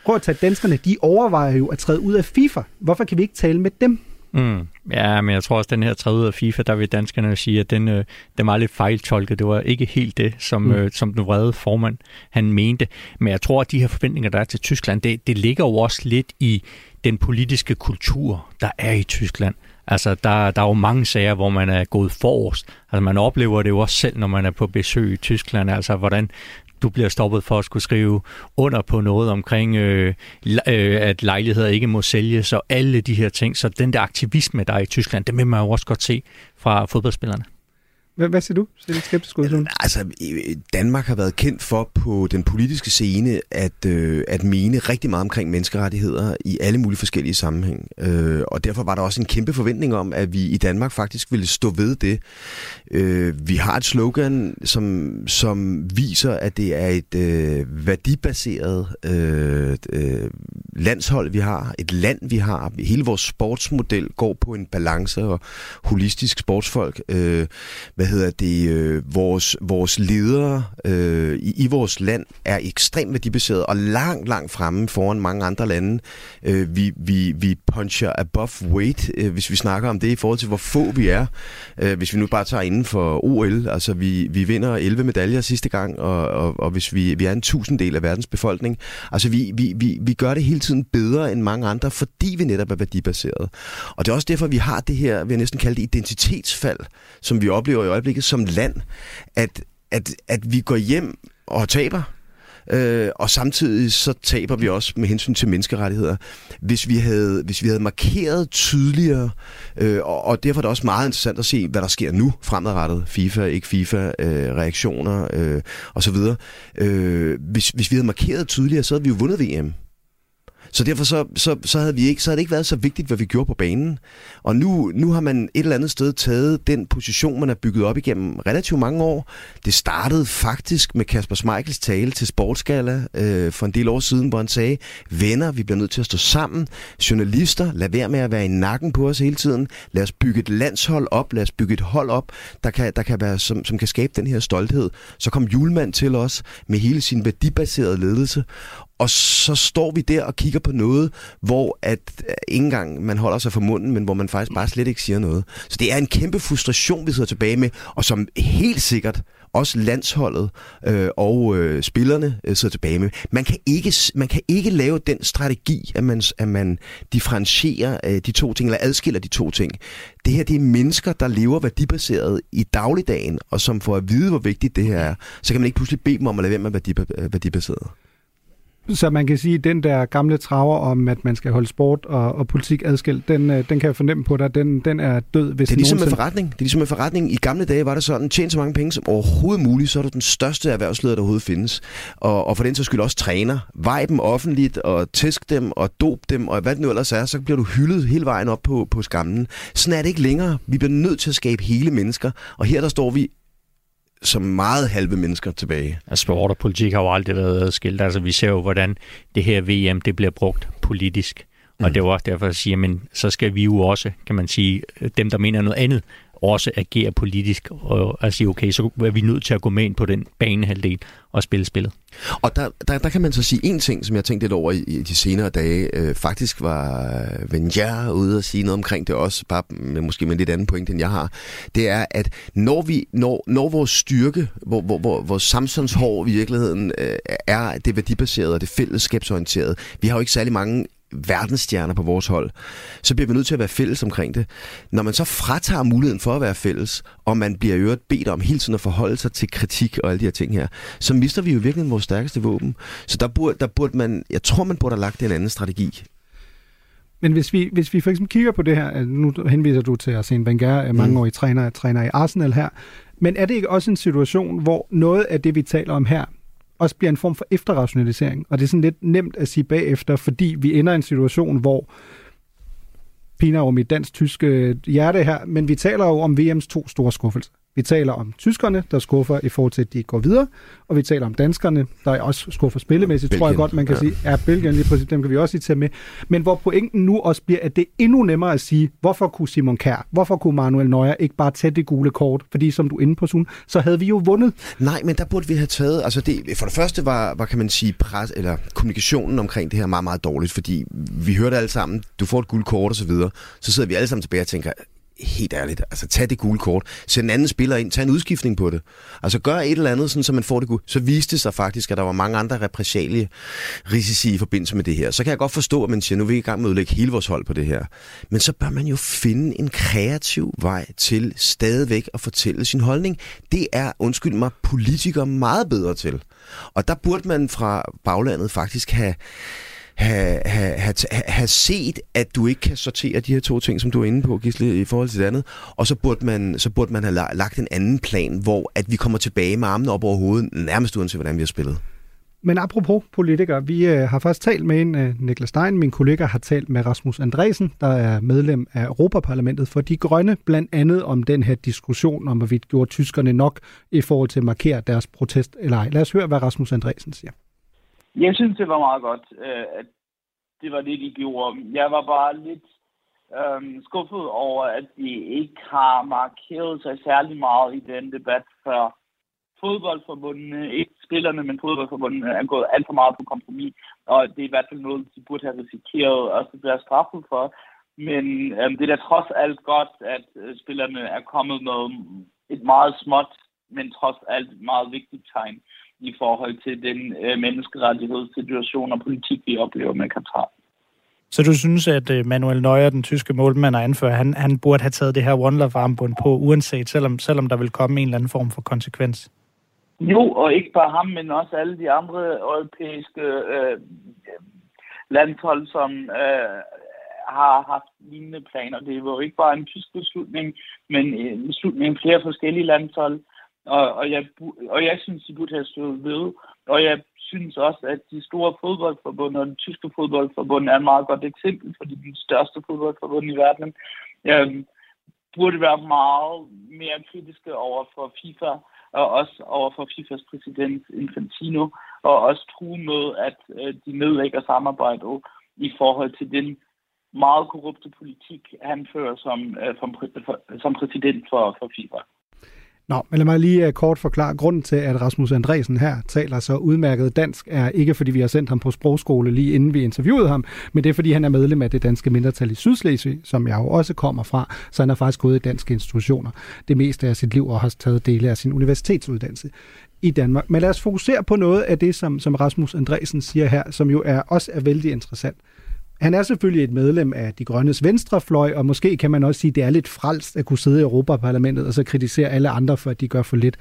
Prøv at tage danskerne, de overvejer jo at træde ud af FIFA. Hvorfor kan vi ikke tale med dem? Mm. Ja, men jeg tror også, at den her træde ud af FIFA, der vil danskerne sige, at den, øh, den var lidt fejltolket. Det var ikke helt det, som, mm. øh, som den vrede formand han mente. Men jeg tror, at de her forventninger, der er til Tyskland, det, det ligger jo også lidt i den politiske kultur, der er i Tyskland. Altså, der, der er jo mange sager, hvor man er gået forrest. Altså, man oplever det jo også selv, når man er på besøg i Tyskland. Altså, hvordan du bliver stoppet for at skulle skrive under på noget omkring, øh, øh, at lejligheder ikke må sælges og alle de her ting. Så den der aktivisme, der er i Tyskland, det vil man jo også godt se fra fodboldspillerne. Hvad, hvad siger du? Ser du skeptisk ud? Altså, Danmark har været kendt for på den politiske scene at, øh, at mene rigtig meget omkring menneskerettigheder i alle mulige forskellige sammenhæng. Øh, og derfor var der også en kæmpe forventning om, at vi i Danmark faktisk ville stå ved det. Øh, vi har et slogan, som, som viser, at det er et øh, værdibaseret øh, øh, landshold, vi har. Et land, vi har. Hele vores sportsmodel går på en balance og holistisk sportsfolk. Øh, hvad hedder det, øh, vores, vores ledere øh, i, i vores land er ekstremt værdibaseret og langt, langt fremme foran mange andre lande. Øh, vi, vi, vi puncher above weight, øh, hvis vi snakker om det i forhold til, hvor få vi er. Øh, hvis vi nu bare tager inden for OL, altså vi, vi vinder 11 medaljer sidste gang, og, og, og hvis vi, vi er en tusinddel af verdens befolkning. Altså vi, vi, vi, vi gør det hele tiden bedre end mange andre, fordi vi netop er værdibaseret. Og det er også derfor, vi har det her, vi har næsten kaldt det identitetsfald, som vi oplever i øjeblikket som land, at, at, at vi går hjem og taber, øh, og samtidig så taber vi også med hensyn til menneskerettigheder. Hvis vi havde, hvis vi havde markeret tydeligere, øh, og, og derfor er det også meget interessant at se, hvad der sker nu fremadrettet, FIFA, ikke FIFA, øh, reaktioner øh, osv. Øh, hvis, hvis vi havde markeret tydeligere, så havde vi jo vundet VM. Så derfor så, så, så, havde vi ikke, så havde det ikke været så vigtigt, hvad vi gjorde på banen. Og nu, nu har man et eller andet sted taget den position, man har bygget op igennem relativt mange år. Det startede faktisk med Kasper Schmeichels tale til Sportsgala øh, for en del år siden, hvor han sagde, venner, vi bliver nødt til at stå sammen. Journalister, lad være med at være i nakken på os hele tiden. Lad os bygge et landshold op, lad os bygge et hold op, der kan, der kan være, som, som kan skabe den her stolthed. Så kom Julemand til os med hele sin værdibaserede ledelse og så står vi der og kigger på noget, hvor at øh, ikke engang man holder sig for munden, men hvor man faktisk bare slet ikke siger noget. Så det er en kæmpe frustration, vi sidder tilbage med, og som helt sikkert også landsholdet øh, og øh, spillerne øh, sidder tilbage med. Man kan, ikke, man kan ikke lave den strategi, at man, at man differentierer øh, de to ting, eller adskiller de to ting. Det her, det er mennesker, der lever værdibaseret i dagligdagen, og som får at vide, hvor vigtigt det her er. Så kan man ikke pludselig bede dem om at lade være med øh, værdibaseret. Så man kan sige, at den der gamle traver om, at man skal holde sport og, og politik adskilt, den, øh, den kan jeg fornemme på dig, den, den er død. Hvis det er ligesom nogensinde... med forretning. Det er ligesom med forretning. I gamle dage var det sådan, tjene så mange penge som overhovedet muligt, så er du den største erhvervsleder, der overhovedet findes. Og, og for den så skyld også træner. Vej dem offentligt, og tæsk dem, og dop dem, og hvad det nu ellers er, så bliver du hyldet hele vejen op på, på skammen. Sådan er det ikke længere. Vi bliver nødt til at skabe hele mennesker, og her der står vi som meget halve mennesker tilbage. Altså, sport og politik har jo aldrig været adskilt. Altså, vi ser jo, hvordan det her VM det bliver brugt politisk. Og mm. det var også derfor, at sige, men så skal vi jo også, kan man sige, dem, der mener noget andet, også agere politisk og at sige, okay, så er vi nødt til at gå med ind på den banehalvdel og spille spillet. Og der, der, der kan man så sige en ting, som jeg tænkte lidt over i, i de senere dage. Øh, faktisk var Venjar ude og sige noget omkring det også, bare med, måske med en lidt anden point, end jeg har. Det er, at når, vi, når, når vores styrke, hvor, hvor, hvor, vores samfundshår i virkeligheden øh, er det værdibaserede og det fællesskabsorienterede, vi har jo ikke særlig mange verdensstjerner på vores hold, så bliver vi nødt til at være fælles omkring det. Når man så fratager muligheden for at være fælles, og man bliver i øvrigt bedt om hele tiden at forholde sig til kritik og alle de her ting her, så mister vi jo virkelig vores stærkeste våben. Så der burde, der burde man, jeg tror man burde have lagt en anden strategi. Men hvis vi, hvis vi for eksempel kigger på det her, nu henviser du til Arsene Wenger, mange mm. træner, træner i Arsenal her, men er det ikke også en situation, hvor noget af det, vi taler om her, også bliver en form for efterrationalisering. Og det er sådan lidt nemt at sige bagefter, fordi vi ender i en situation, hvor piner over mit dansk-tyske hjerte her, men vi taler jo om VM's to store skuffelser. Vi taler om tyskerne, der skuffer i forhold til, at de går videre, og vi taler om danskerne, der også skuffer spillemæssigt, Belgien, tror jeg godt, man kan ja. sige. Ja, Belgien lige præcis, dem kan vi også lige tage med. Men hvor pointen nu også bliver, at det er endnu nemmere at sige, hvorfor kunne Simon Kær, hvorfor kunne Manuel Neuer ikke bare tage det gule kort? Fordi som du er inde på, Sun, så havde vi jo vundet. Nej, men der burde vi have taget, altså det, for det første var, var kan man sige, pres, eller kommunikationen omkring det her meget, meget dårligt, fordi vi hørte alle sammen, du får et gult kort og så videre, så sidder vi alle sammen tilbage og tænker, helt ærligt, altså tag det gule kort, send en anden spiller ind, tag en udskiftning på det. Altså gør et eller andet, sådan, så man får det gule. Så viste det sig faktisk, at der var mange andre repressalie risici i forbindelse med det her. Så kan jeg godt forstå, at man siger, nu er vi i gang med at udlægge hele vores hold på det her. Men så bør man jo finde en kreativ vej til stadigvæk at fortælle sin holdning. Det er, undskyld mig, politikere meget bedre til. Og der burde man fra baglandet faktisk have have, have, have, have set, at du ikke kan sortere de her to ting, som du er inde på, Gisle, i forhold til det andet. Og så burde man, så burde man have lagt en anden plan, hvor at vi kommer tilbage med armene op over hovedet, nærmest uanset hvordan vi har spillet. Men apropos politikere, vi øh, har faktisk talt med en, øh, Niklas Stein, min kollega har talt med Rasmus Andresen, der er medlem af Europaparlamentet for De Grønne, blandt andet om den her diskussion om, hvorvidt gjorde tyskerne nok i forhold til at markere deres protest eller ej. Lad os høre, hvad Rasmus Andresen siger. Jeg synes, det var meget godt, øh, at det var det, de gjorde. Jeg var bare lidt øhm, skuffet over, at de ikke har markeret sig særlig meget i den debat før. Fodboldforbundene, ikke spillerne, men fodboldforbundene er gået alt for meget på kompromis, og det er i hvert fald noget, de burde have risikeret at blive straffet for. Men øhm, det er da trods alt godt, at øh, spillerne er kommet med et meget småt, men trods alt meget vigtigt tegn i forhold til den øh, menneskerettighedssituation og politik, vi oplever med Katar. Så du synes, at øh, Manuel Neuer, den tyske målmand og anfører, han, han burde have taget det her One Love armbånd på, uanset, selvom, selvom der vil komme en eller anden form for konsekvens? Jo, og ikke bare ham, men også alle de andre europæiske øh, landshold, som øh, har haft lignende planer. Det var jo ikke bare en tysk beslutning, men en beslutning flere forskellige landshold. Og, og, jeg, og jeg synes, de burde have stået ved. Og jeg synes også, at de store fodboldforbund og den tyske fodboldforbund er et meget godt eksempel, fordi de største fodboldforbund i verden øh, burde være meget mere kritiske over for FIFA, og også over for FIFAs præsident Infantino, og også true med, at øh, de nedlægger samarbejdet i forhold til den meget korrupte politik, han fører som, øh, som, som præsident for, for FIFA. Nå, men lad mig lige øh, kort forklare. Grunden til, at Rasmus Andresen her taler så udmærket dansk, er ikke fordi vi har sendt ham på sprogskole lige inden vi interviewede ham, men det er fordi, han er medlem af det danske mindretal i Sydslesvig, som jeg jo også kommer fra, så han har faktisk gået i danske institutioner det meste af sit liv og har taget dele af sin universitetsuddannelse i Danmark. Men lad os fokusere på noget af det, som, som Rasmus Andresen siger her, som jo er, også er vældig interessant. Han er selvfølgelig et medlem af de grønnes venstrefløj, og måske kan man også sige, at det er lidt frelst at kunne sidde i Europaparlamentet og så kritisere alle andre for, at de gør for lidt.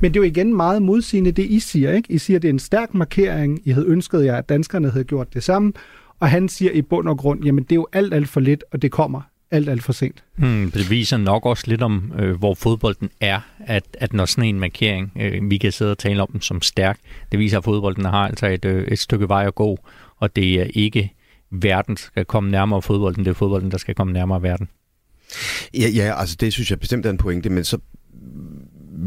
Men det er jo igen meget modsigende, det I siger. Ikke? I siger, at det er en stærk markering. I havde ønsket jer, at danskerne havde gjort det samme. Og han siger i bund og grund, jamen det er jo alt, alt for lidt, og det kommer alt, alt for sent. Hmm, det viser nok også lidt om, øh, hvor fodbolden er, at, at når sådan en markering, øh, vi kan sidde og tale om den som stærk, det viser, at fodbolden har altså et, øh, et stykke vej at gå, og det er ikke verden skal komme nærmere fodbolden, det er fodbolden, der skal komme nærmere verden. Ja, ja, altså det synes jeg bestemt er en pointe, men så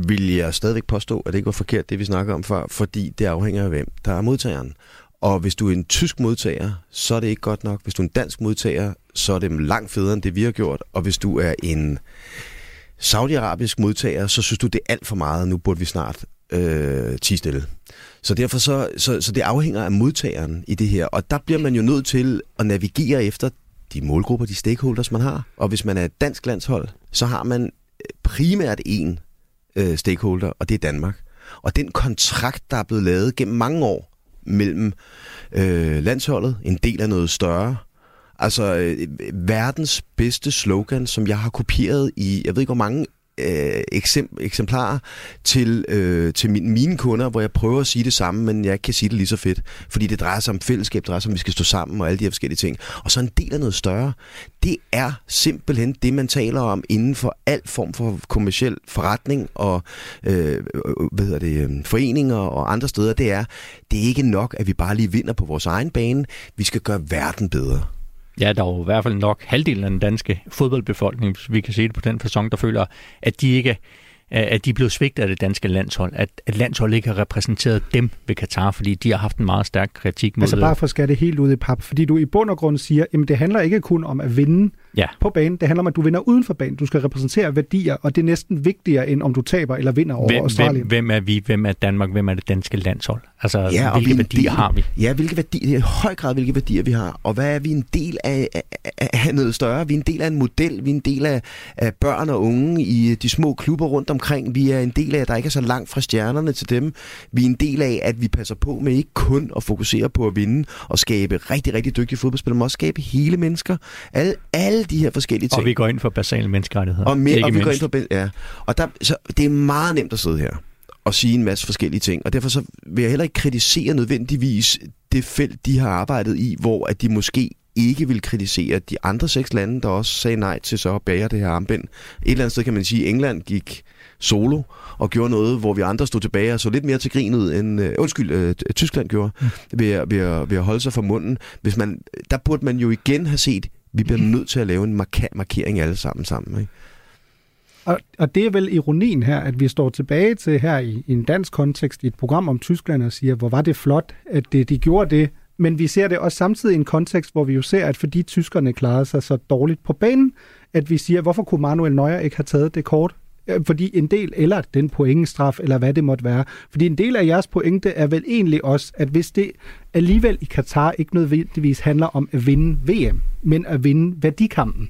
vil jeg stadigvæk påstå, at det ikke var forkert, det vi snakker om før, fordi det afhænger af hvem, der er modtageren. Og hvis du er en tysk modtager, så er det ikke godt nok. Hvis du er en dansk modtager, så er det langt federe, end det vi har gjort. Og hvis du er en saudiarabisk modtager, så synes du, det er alt for meget. Nu burde vi snart øh, tige stille. Så derfor så, så, så det afhænger af modtageren i det her. Og der bliver man jo nødt til at navigere efter de målgrupper, de stakeholders, man har. Og hvis man er et dansk landshold, så har man øh, primært én øh, stakeholder, og det er Danmark. Og den kontrakt, der er blevet lavet gennem mange år mellem øh, landsholdet, en del af noget større, Altså øh, øh verdens bedste slogan, som jeg har kopieret i, jeg ved ikke hvor mange øh, eksem- eksemplarer til, øh, til min, mine kunder, hvor jeg prøver at sige det samme, men jeg kan sige det lige så fedt. Fordi det drejer sig om fællesskab, det drejer sig om, at vi skal stå sammen og alle de her forskellige ting. Og så en del af noget større. Det er simpelthen det, man taler om inden for al form for kommersiel forretning og øh, øh, hvad hedder det, øh, foreninger og andre steder. Det er, det er ikke nok, at vi bare lige vinder på vores egen bane. Vi skal gøre verden bedre. Ja, der er jo i hvert fald nok halvdelen af den danske fodboldbefolkning, hvis vi kan se det på den fasong, der føler, at de ikke at de er blevet svigtet af det danske landshold, at, at landsholdet ikke har repræsenteret dem ved Katar, fordi de har haft en meget stærk kritik mod Altså bare for at skære det helt ud i pap, fordi du i bund og grund siger, at det handler ikke kun om at vinde ja. på banen, det handler om, at du vinder uden for banen. Du skal repræsentere værdier, og det er næsten vigtigere, end om du taber eller vinder over hvem, Australien. Hvem, hvem er vi? Hvem er Danmark? Hvem er det danske landshold? Altså, ja, hvilke værdier del, har vi? Ja, hvilke værdier, i høj grad hvilke værdier vi har, og hvad er vi en del af, af, af noget større? Vi er en del af en model, vi er en del af, af børn og unge i de små klubber rundt omkring, vi er en del af, at der ikke er så langt fra stjernerne til dem. Vi er en del af, at vi passer på med ikke kun at fokusere på at vinde og skabe rigtig, rigtig dygtige fodboldspillere, men også skabe hele mennesker. Alle, alle de her forskellige ting. Og vi går ind for basale menneskerettigheder. Og, med, og vi går ind for, ja. Og der, så det er meget nemt at sidde her og sige en masse forskellige ting. Og derfor så vil jeg heller ikke kritisere nødvendigvis det felt, de har arbejdet i, hvor at de måske ikke vil kritisere de andre seks lande, der også sagde nej til så at bære det her armbind. Et eller andet sted kan man sige, at England gik solo og gjorde noget, hvor vi andre stod tilbage og så lidt mere til grinet, end øh, undskyld, øh, Tyskland gjorde, mm. ved, at, ved, at, ved at holde sig for munden. Hvis man, der burde man jo igen have set, vi bliver nødt til at lave en marka- markering alle sammen sammen. Ikke? Og, og det er vel ironien her, at vi står tilbage til her i, i en dansk kontekst i et program om Tyskland og siger, hvor var det flot, at det, de gjorde det, men vi ser det også samtidig i en kontekst, hvor vi jo ser, at fordi tyskerne klarede sig så dårligt på banen, at vi siger, hvorfor kunne Manuel Neuer ikke have taget det kort? Fordi en del, eller den pointstraf, eller hvad det måtte være. Fordi en del af jeres pointe er vel egentlig også, at hvis det alligevel i Katar ikke nødvendigvis handler om at vinde VM, men at vinde værdikampen,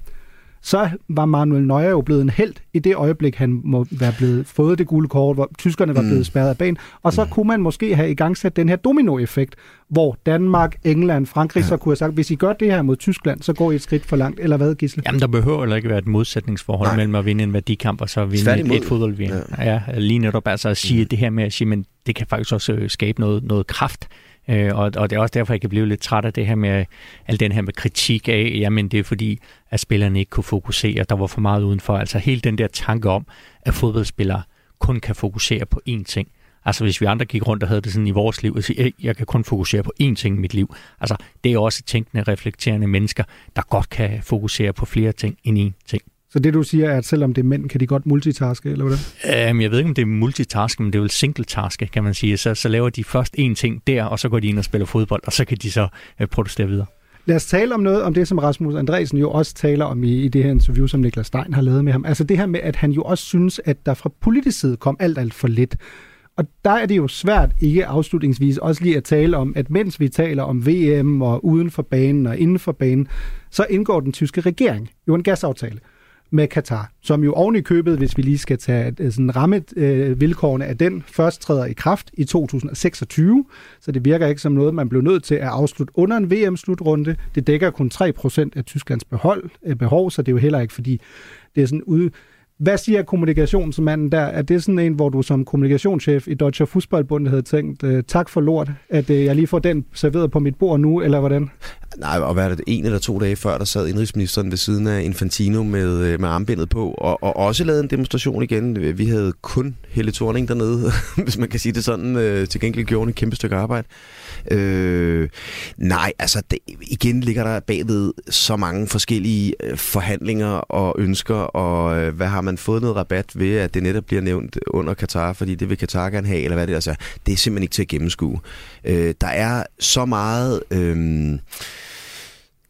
så var Manuel Neuer jo blevet en held i det øjeblik, han må være blevet fået det gule kort, hvor tyskerne var blevet mm. spærret af banen. Og så mm. kunne man måske have i gang sat den her dominoeffekt, hvor Danmark, England, Frankrig ja. så kunne have sagt, hvis I gør det her mod Tyskland, så går I et skridt for langt. Eller hvad, Gisle? Jamen, der behøver heller ikke være et modsætningsforhold Nej. mellem at vinde en værdikamp og så vinde et, et fodbold ja. ja, lige netop altså at sige mm. det her med at sige, men det kan faktisk også øh, skabe noget, noget kraft Øh, og, og det er også derfor, jeg kan blive lidt træt af det her med al den her med kritik af, jamen det er fordi, at spillerne ikke kunne fokusere, der var for meget udenfor. Altså hele den der tanke om, at fodboldspillere kun kan fokusere på én ting. Altså hvis vi andre gik rundt og havde det sådan i vores liv, og sige, jeg kan kun fokusere på én ting i mit liv. Altså det er også tænkende, reflekterende mennesker, der godt kan fokusere på flere ting end én ting. Så det du siger er, at selvom det er mænd, kan de godt multitaske, eller hvordan? Um, jeg ved ikke, om det er multitask, men det er vel single-taske, kan man sige. Så, så laver de først én ting der, og så går de ind og spiller fodbold, og så kan de så uh, protestere videre. Lad os tale om noget om det, som Rasmus Andresen jo også taler om i, i det her interview, som Niklas Stein har lavet med ham. Altså det her med, at han jo også synes, at der fra politisk side kom alt, alt for lidt. Og der er det jo svært ikke afslutningsvis også lige at tale om, at mens vi taler om VM og uden for banen og inden for banen, så indgår den tyske regering jo en gasaftale med Katar, som jo oven i købet, hvis vi lige skal tage sådan rammet øh, vilkårene af den, først træder i kraft i 2026, så det virker ikke som noget, man blev nødt til at afslutte under en VM-slutrunde. Det dækker kun 3% af Tysklands behold, øh, behov, så det er jo heller ikke, fordi det er sådan ude, hvad siger kommunikationsmanden der? Er det sådan en, hvor du som kommunikationschef i Deutsche Fußballbund havde tænkt, øh, tak for lort, at øh, jeg lige får den serveret på mit bord nu, eller hvordan? Nej, og hvad er det, en eller to dage før, der sad indrigsministeren ved siden af Infantino med, øh, med armbindet på, og, og også lavede en demonstration igen. Vi havde kun Helle Thorning dernede, hvis man kan sige det sådan. Øh, til gengæld gjorde et kæmpe stykke arbejde. Øh, nej, altså det, igen ligger der bagved så mange forskellige øh, forhandlinger og ønsker, og øh, hvad har man fået noget rabat ved, at det netop bliver nævnt under Katar, fordi det vil Katar gerne have, eller hvad det er. Altså, det er simpelthen ikke til at gennemskue. Øh, der er så meget... Øh,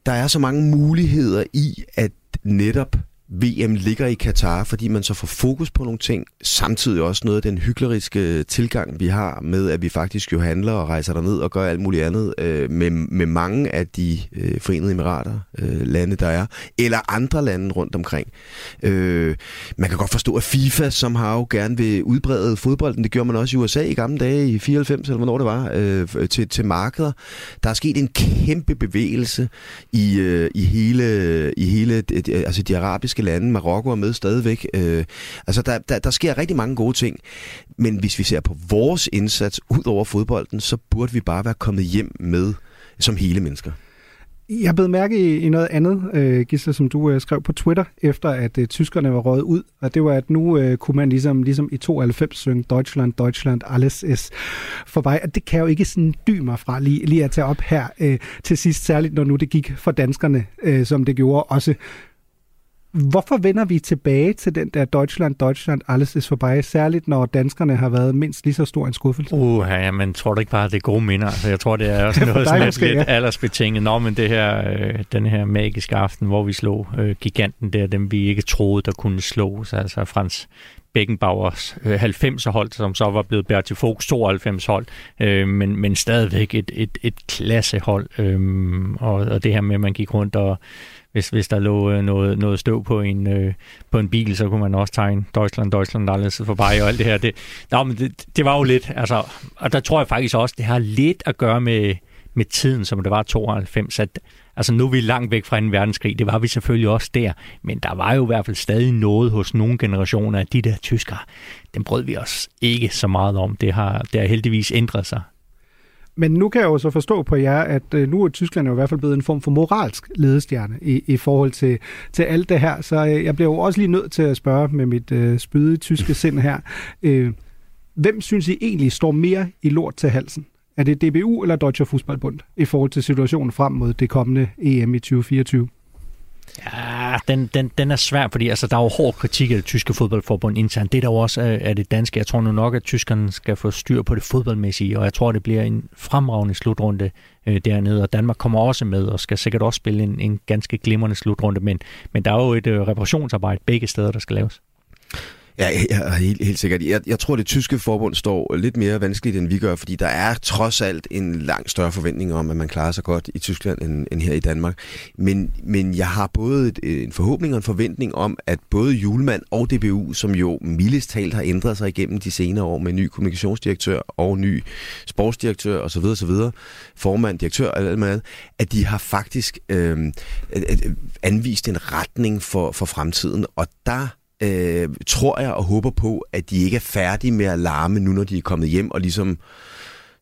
der er så mange muligheder i, at netop VM ligger i Katar, fordi man så får fokus på nogle ting. Samtidig også noget af den hykleriske tilgang, vi har med, at vi faktisk jo handler og rejser derned og gør alt muligt andet øh, med, med mange af de øh, forenede emirater, øh, lande der er, eller andre lande rundt omkring. Øh, man kan godt forstå, at FIFA, som har jo gerne vil udbrede fodbolden, det gjorde man også i USA i gamle dage, i 94 eller hvornår det var, øh, til, til markeder. Der er sket en kæmpe bevægelse i, øh, i hele, i hele øh, altså de arabiske arabiske lande. Marokko er med stadigvæk. Øh, altså, der, der, der sker rigtig mange gode ting. Men hvis vi ser på vores indsats ud over fodbolden, så burde vi bare være kommet hjem med som hele mennesker. Jeg blev mærke i, i noget andet, øh, Gisle, som du øh, skrev på Twitter, efter at øh, tyskerne var røget ud, og det var, at nu øh, kunne man ligesom, ligesom i 92 synge Deutschland, Deutschland, alles ist vorbei, og det kan jo ikke sådan dy mig fra lige, lige at tage op her øh, til sidst, særligt når nu det gik for danskerne, øh, som det gjorde også Hvorfor vender vi tilbage til den der Deutschland, Deutschland, alles ist vorbei, særligt når danskerne har været mindst lige så stor en skuffelse? Uh, ja, men tror du ikke bare, at det er gode minder? Altså, jeg tror, det er også noget sådan måske, lidt ja. aldersbetinget. Nå, men det her, øh, den her magiske aften, hvor vi slog øh, giganten der, dem vi ikke troede, der kunne slås, altså Frans Beckenbauers øh, 90'er-hold, som så var blevet Bertil Fogs 92-hold, øh, men, men stadigvæk et, et, et klassehold. Øh, og, og det her med, at man gik rundt og hvis, hvis der lå øh, noget, noget støv på en, øh, på en bil, så kunne man også tegne Deutschland, Deutschland, alles forbi og alt det her. Det, no, men det, det var jo lidt, altså, og der tror jeg faktisk også, det har lidt at gøre med, med tiden, som det var 92, at altså nu er vi langt væk fra en verdenskrig, det var vi selvfølgelig også der, men der var jo i hvert fald stadig noget hos nogle generationer af de der tyskere. Den brød vi os ikke så meget om. Det har, det har heldigvis ændret sig. Men nu kan jeg jo så forstå på jer, at øh, nu er Tyskland jo i hvert fald blevet en form for moralsk ledestjerne i, i forhold til, til alt det her. Så øh, jeg bliver jo også lige nødt til at spørge med mit øh, spydige tyske sind her. Øh, hvem synes I egentlig står mere i lort til halsen? Er det DBU eller Deutsche Fußballbund i forhold til situationen frem mod det kommende EM i 2024? Ja, den, den, den er svær, fordi altså, der er jo hård kritik af det tyske fodboldforbund internt. Det der der også er det danske. Jeg tror nu nok, at tyskerne skal få styr på det fodboldmæssige, og jeg tror, det bliver en fremragende slutrunde øh, dernede, og Danmark kommer også med, og skal sikkert også spille en, en ganske glimrende slutrunde, men, men der er jo et øh, reparationsarbejde begge steder, der skal laves. Ja, ja helt, helt sikkert. Jeg, jeg tror, det tyske forbund står lidt mere vanskeligt, end vi gør, fordi der er trods alt en langt større forventning om, at man klarer sig godt i Tyskland end, end her i Danmark. Men, men jeg har både et, en forhåbning og en forventning om, at både Julemand og DBU, som jo mildest talt har ændret sig igennem de senere år med ny kommunikationsdirektør og ny sportsdirektør osv., osv., formand, direktør og alt andet, at de har faktisk øh, anvist en retning for, for fremtiden, og der øh, tror jeg og håber på, at de ikke er færdige med at larme nu, når de er kommet hjem og ligesom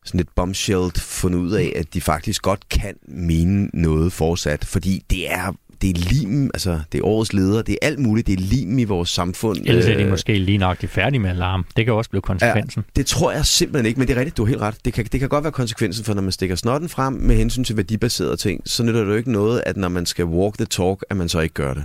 sådan lidt bombshell fundet ud af, at de faktisk godt kan mene noget fortsat, fordi det er det er lim, altså det er årets leder, det er alt muligt, det er lim i vores samfund. Ellers er de øh, måske lige nok færdige med alarm. Det kan også blive konsekvensen. Ja, det tror jeg simpelthen ikke, men det er rigtigt, du har helt ret. Det kan, det kan godt være konsekvensen, for når man stikker snotten frem med hensyn til værdibaserede ting, så nytter det jo ikke noget, at når man skal walk the talk, at man så ikke gør det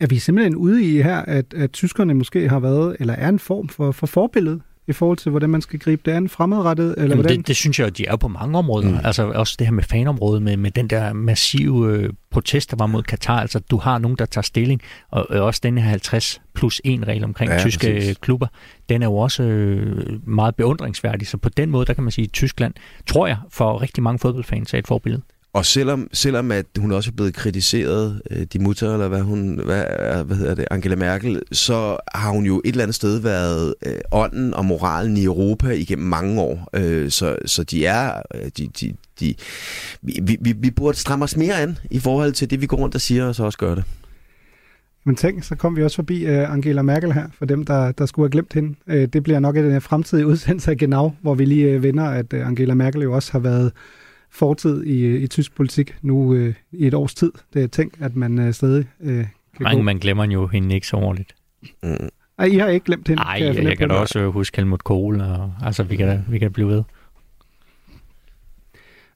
er vi simpelthen ude i her, at, at tyskerne måske har været, eller er en form for, for forbillede i forhold til, hvordan man skal gribe det an fremadrettet? Eller Jamen, hvordan? det, det synes jeg, de er på mange områder. Mm. Altså også det her med fanområdet, med, med den der massive øh, protest, der var mod Katar. Altså du har nogen, der tager stilling, og øh, også den her 50 plus 1 regel omkring Ja, tyske præcis. præcis. klubber, den er jo også øh, meget beundringsværdig. Så på den måde, der kan man sige, at Tyskland, tror jeg, for rigtig mange fodboldfans er et forbillede. Og selvom, selvom at hun også er blevet kritiseret, øh, de mutter, eller hvad hun, hvad, hvad hedder det, Angela Merkel, så har hun jo et eller andet sted været øh, ånden og moralen i Europa igennem mange år. Øh, så, så de er, øh, de, de, de, vi, vi, vi burde stramme os mere an i forhold til det, vi går rundt og siger, og så også gør det. Men tænk, så kom vi også forbi uh, Angela Merkel her, for dem, der, der skulle have glemt hende. Uh, det bliver nok en uh, fremtidig udsendelse af Genau, hvor vi lige uh, vender, at uh, Angela Merkel jo også har været fortid i, uh, i tysk politik nu uh, i et års tid. Det er tænk, at man uh, stadig uh, kan Mange, gå. man glemmer jo hende ikke så ordentligt. Mm. Ej, I har ikke glemt hende? Nej, jeg jeg, kan da også øh, huske Helmut Kohl, og altså vi kan, vi kan blive ved.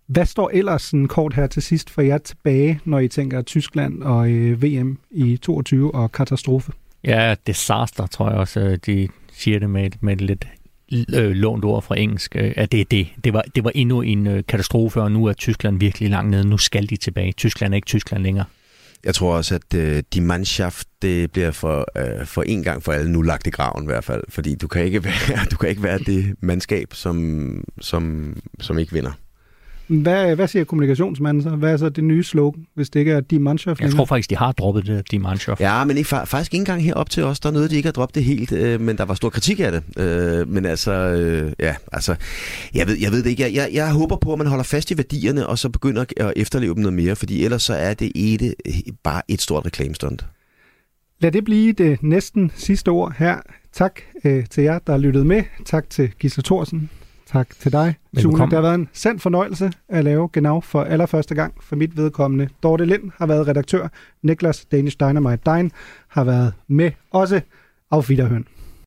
Hvad står ellers sådan kort her til sidst for jer tilbage, når I tænker Tyskland og øh, VM i 22 og katastrofe? Ja, disaster, tror jeg også, øh, de siger det med, et- med et lidt øh, lånt ord fra engelsk, øh, at det er det. Det var, det var endnu en øh, katastrofe, og nu er Tyskland virkelig langt nede. Nu skal de tilbage. Tyskland er ikke Tyskland længere. Jeg tror også, at øh, de Mannschaft, det bliver for, øh, for en gang for alle nu lagt i graven i hvert fald. Fordi du kan ikke være, du kan ikke være det mandskab, som, som, som ikke vinder. Hvad, hvad siger kommunikationsmanden så? Hvad er så det nye slogan, hvis det ikke er de Mannschaft Jeg længere? tror faktisk, de har droppet det, de Mannschaft. Ja, men ikke, fa- faktisk ikke engang herop til os. Der er noget, de ikke har droppet det helt, øh, men der var stor kritik af det. Øh, men altså, øh, ja, altså, jeg ved, jeg ved det ikke. Jeg, jeg, jeg håber på, at man holder fast i værdierne, og så begynder at efterleve dem noget mere, fordi ellers så er det et, bare et stort reklamestunt. Lad det blive det næsten sidste ord her. Tak øh, til jer, der har lyttet med. Tak til Gisle Thorsen. Tak til dig, Sune. Det har været en sand fornøjelse at lave Genau for allerførste gang for mit vedkommende. Dorte Lind har været redaktør. Niklas Danish Dynamite Dine har været med også. Auf Wiederhören.